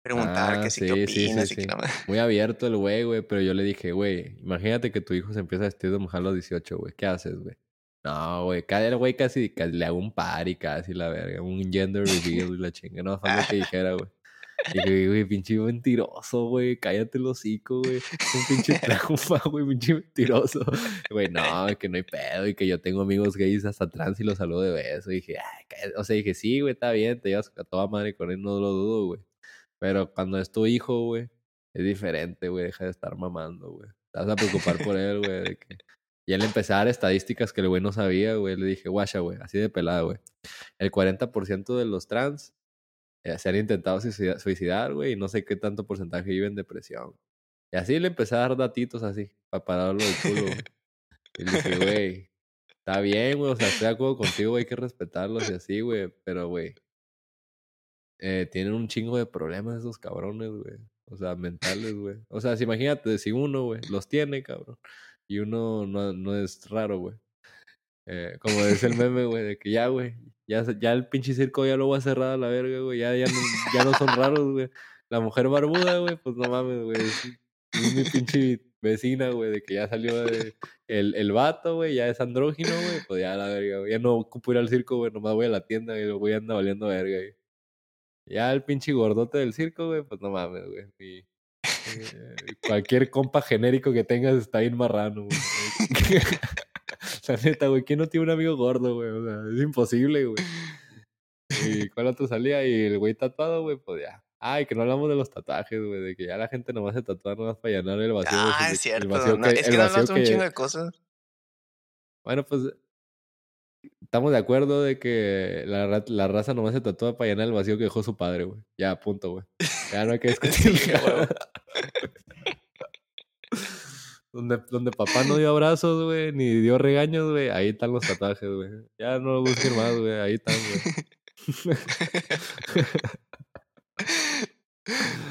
preguntar Ah, que sí, sí, qué sí, sí, y que no. Muy abierto el güey, güey, pero yo le dije, güey, imagínate que tu hijo se empieza a vestir de mujer a los 18, güey. ¿Qué haces, güey? No, güey, cada el güey casi, casi le hago un party, casi la verga, un gender reveal y la chinga, no falta que dijera, güey. Y dije, güey, pinche mentiroso, güey, cállate el hocico, güey. Un pinche trauma, güey, pinche mentiroso. Güey, no, que no hay pedo y que yo tengo amigos gays hasta trans y los saludo de beso. Y dije, ay, cállate. o sea, dije, sí, güey, está bien, te llevas a toda madre con él, no lo dudo, güey. Pero cuando es tu hijo, güey, es diferente, güey, deja de estar mamando, güey. Te vas a preocupar por él, güey, de que... Y él empecé a dar estadísticas que el güey no sabía, güey. Le dije, guacha, güey, así de pelada, güey. El 40% de los trans eh, se han intentado suicida- suicidar, güey, y no sé qué tanto porcentaje vive en depresión. Y así le empecé a dar datitos así, para pararlo del culo. Y le dije, güey, está bien, güey, o sea, estoy de acuerdo contigo, güey, hay que respetarlos y así, güey, pero, güey, eh, tienen un chingo de problemas esos cabrones, güey. O sea, mentales, güey. O sea, imagínate, si uno, güey, los tiene, cabrón, y uno no, no es raro, güey. Eh, como es el meme, güey, de que ya, güey, ya, ya el pinche circo ya lo voy a cerrar a la verga, güey, ya, ya, no, ya no son raros, güey. La mujer barbuda, güey, pues no mames, güey. Es, es mi pinche vecina, güey, de que ya salió de, el, el vato, güey, ya es andrógino, güey, pues ya la verga, güey. Ya no ocupo ir al circo, güey, nomás voy a la tienda y el güey anda valiendo verga, güey. Ya el pinche gordote del circo, güey, pues no mames, güey. mi- eh, cualquier compa genérico que tengas está bien marrano, güey. La neta, güey, ¿quién no tiene un amigo gordo, güey? O sea, es imposible, güey. ¿Y cuál otro salía? Y el güey tatuado, güey, pues ya. Ay, que no hablamos de los tatuajes, güey, de que ya la gente nomás se tatúa nomás para llenar el vacío. Ah, es el cierto. vacío no, que- es que no hablamos de un chingo de cosas. Bueno, pues estamos de acuerdo de que la, la raza nomás se tatúa para llenar el vacío que dejó su padre, güey. Ya, punto, güey. Ya no hay que discutir. Sí. Donde, papá no dio abrazos, güey, ni dio regaños, güey, ahí están los tatuajes, güey. Ya no lo busquen más, güey, ahí están, güey.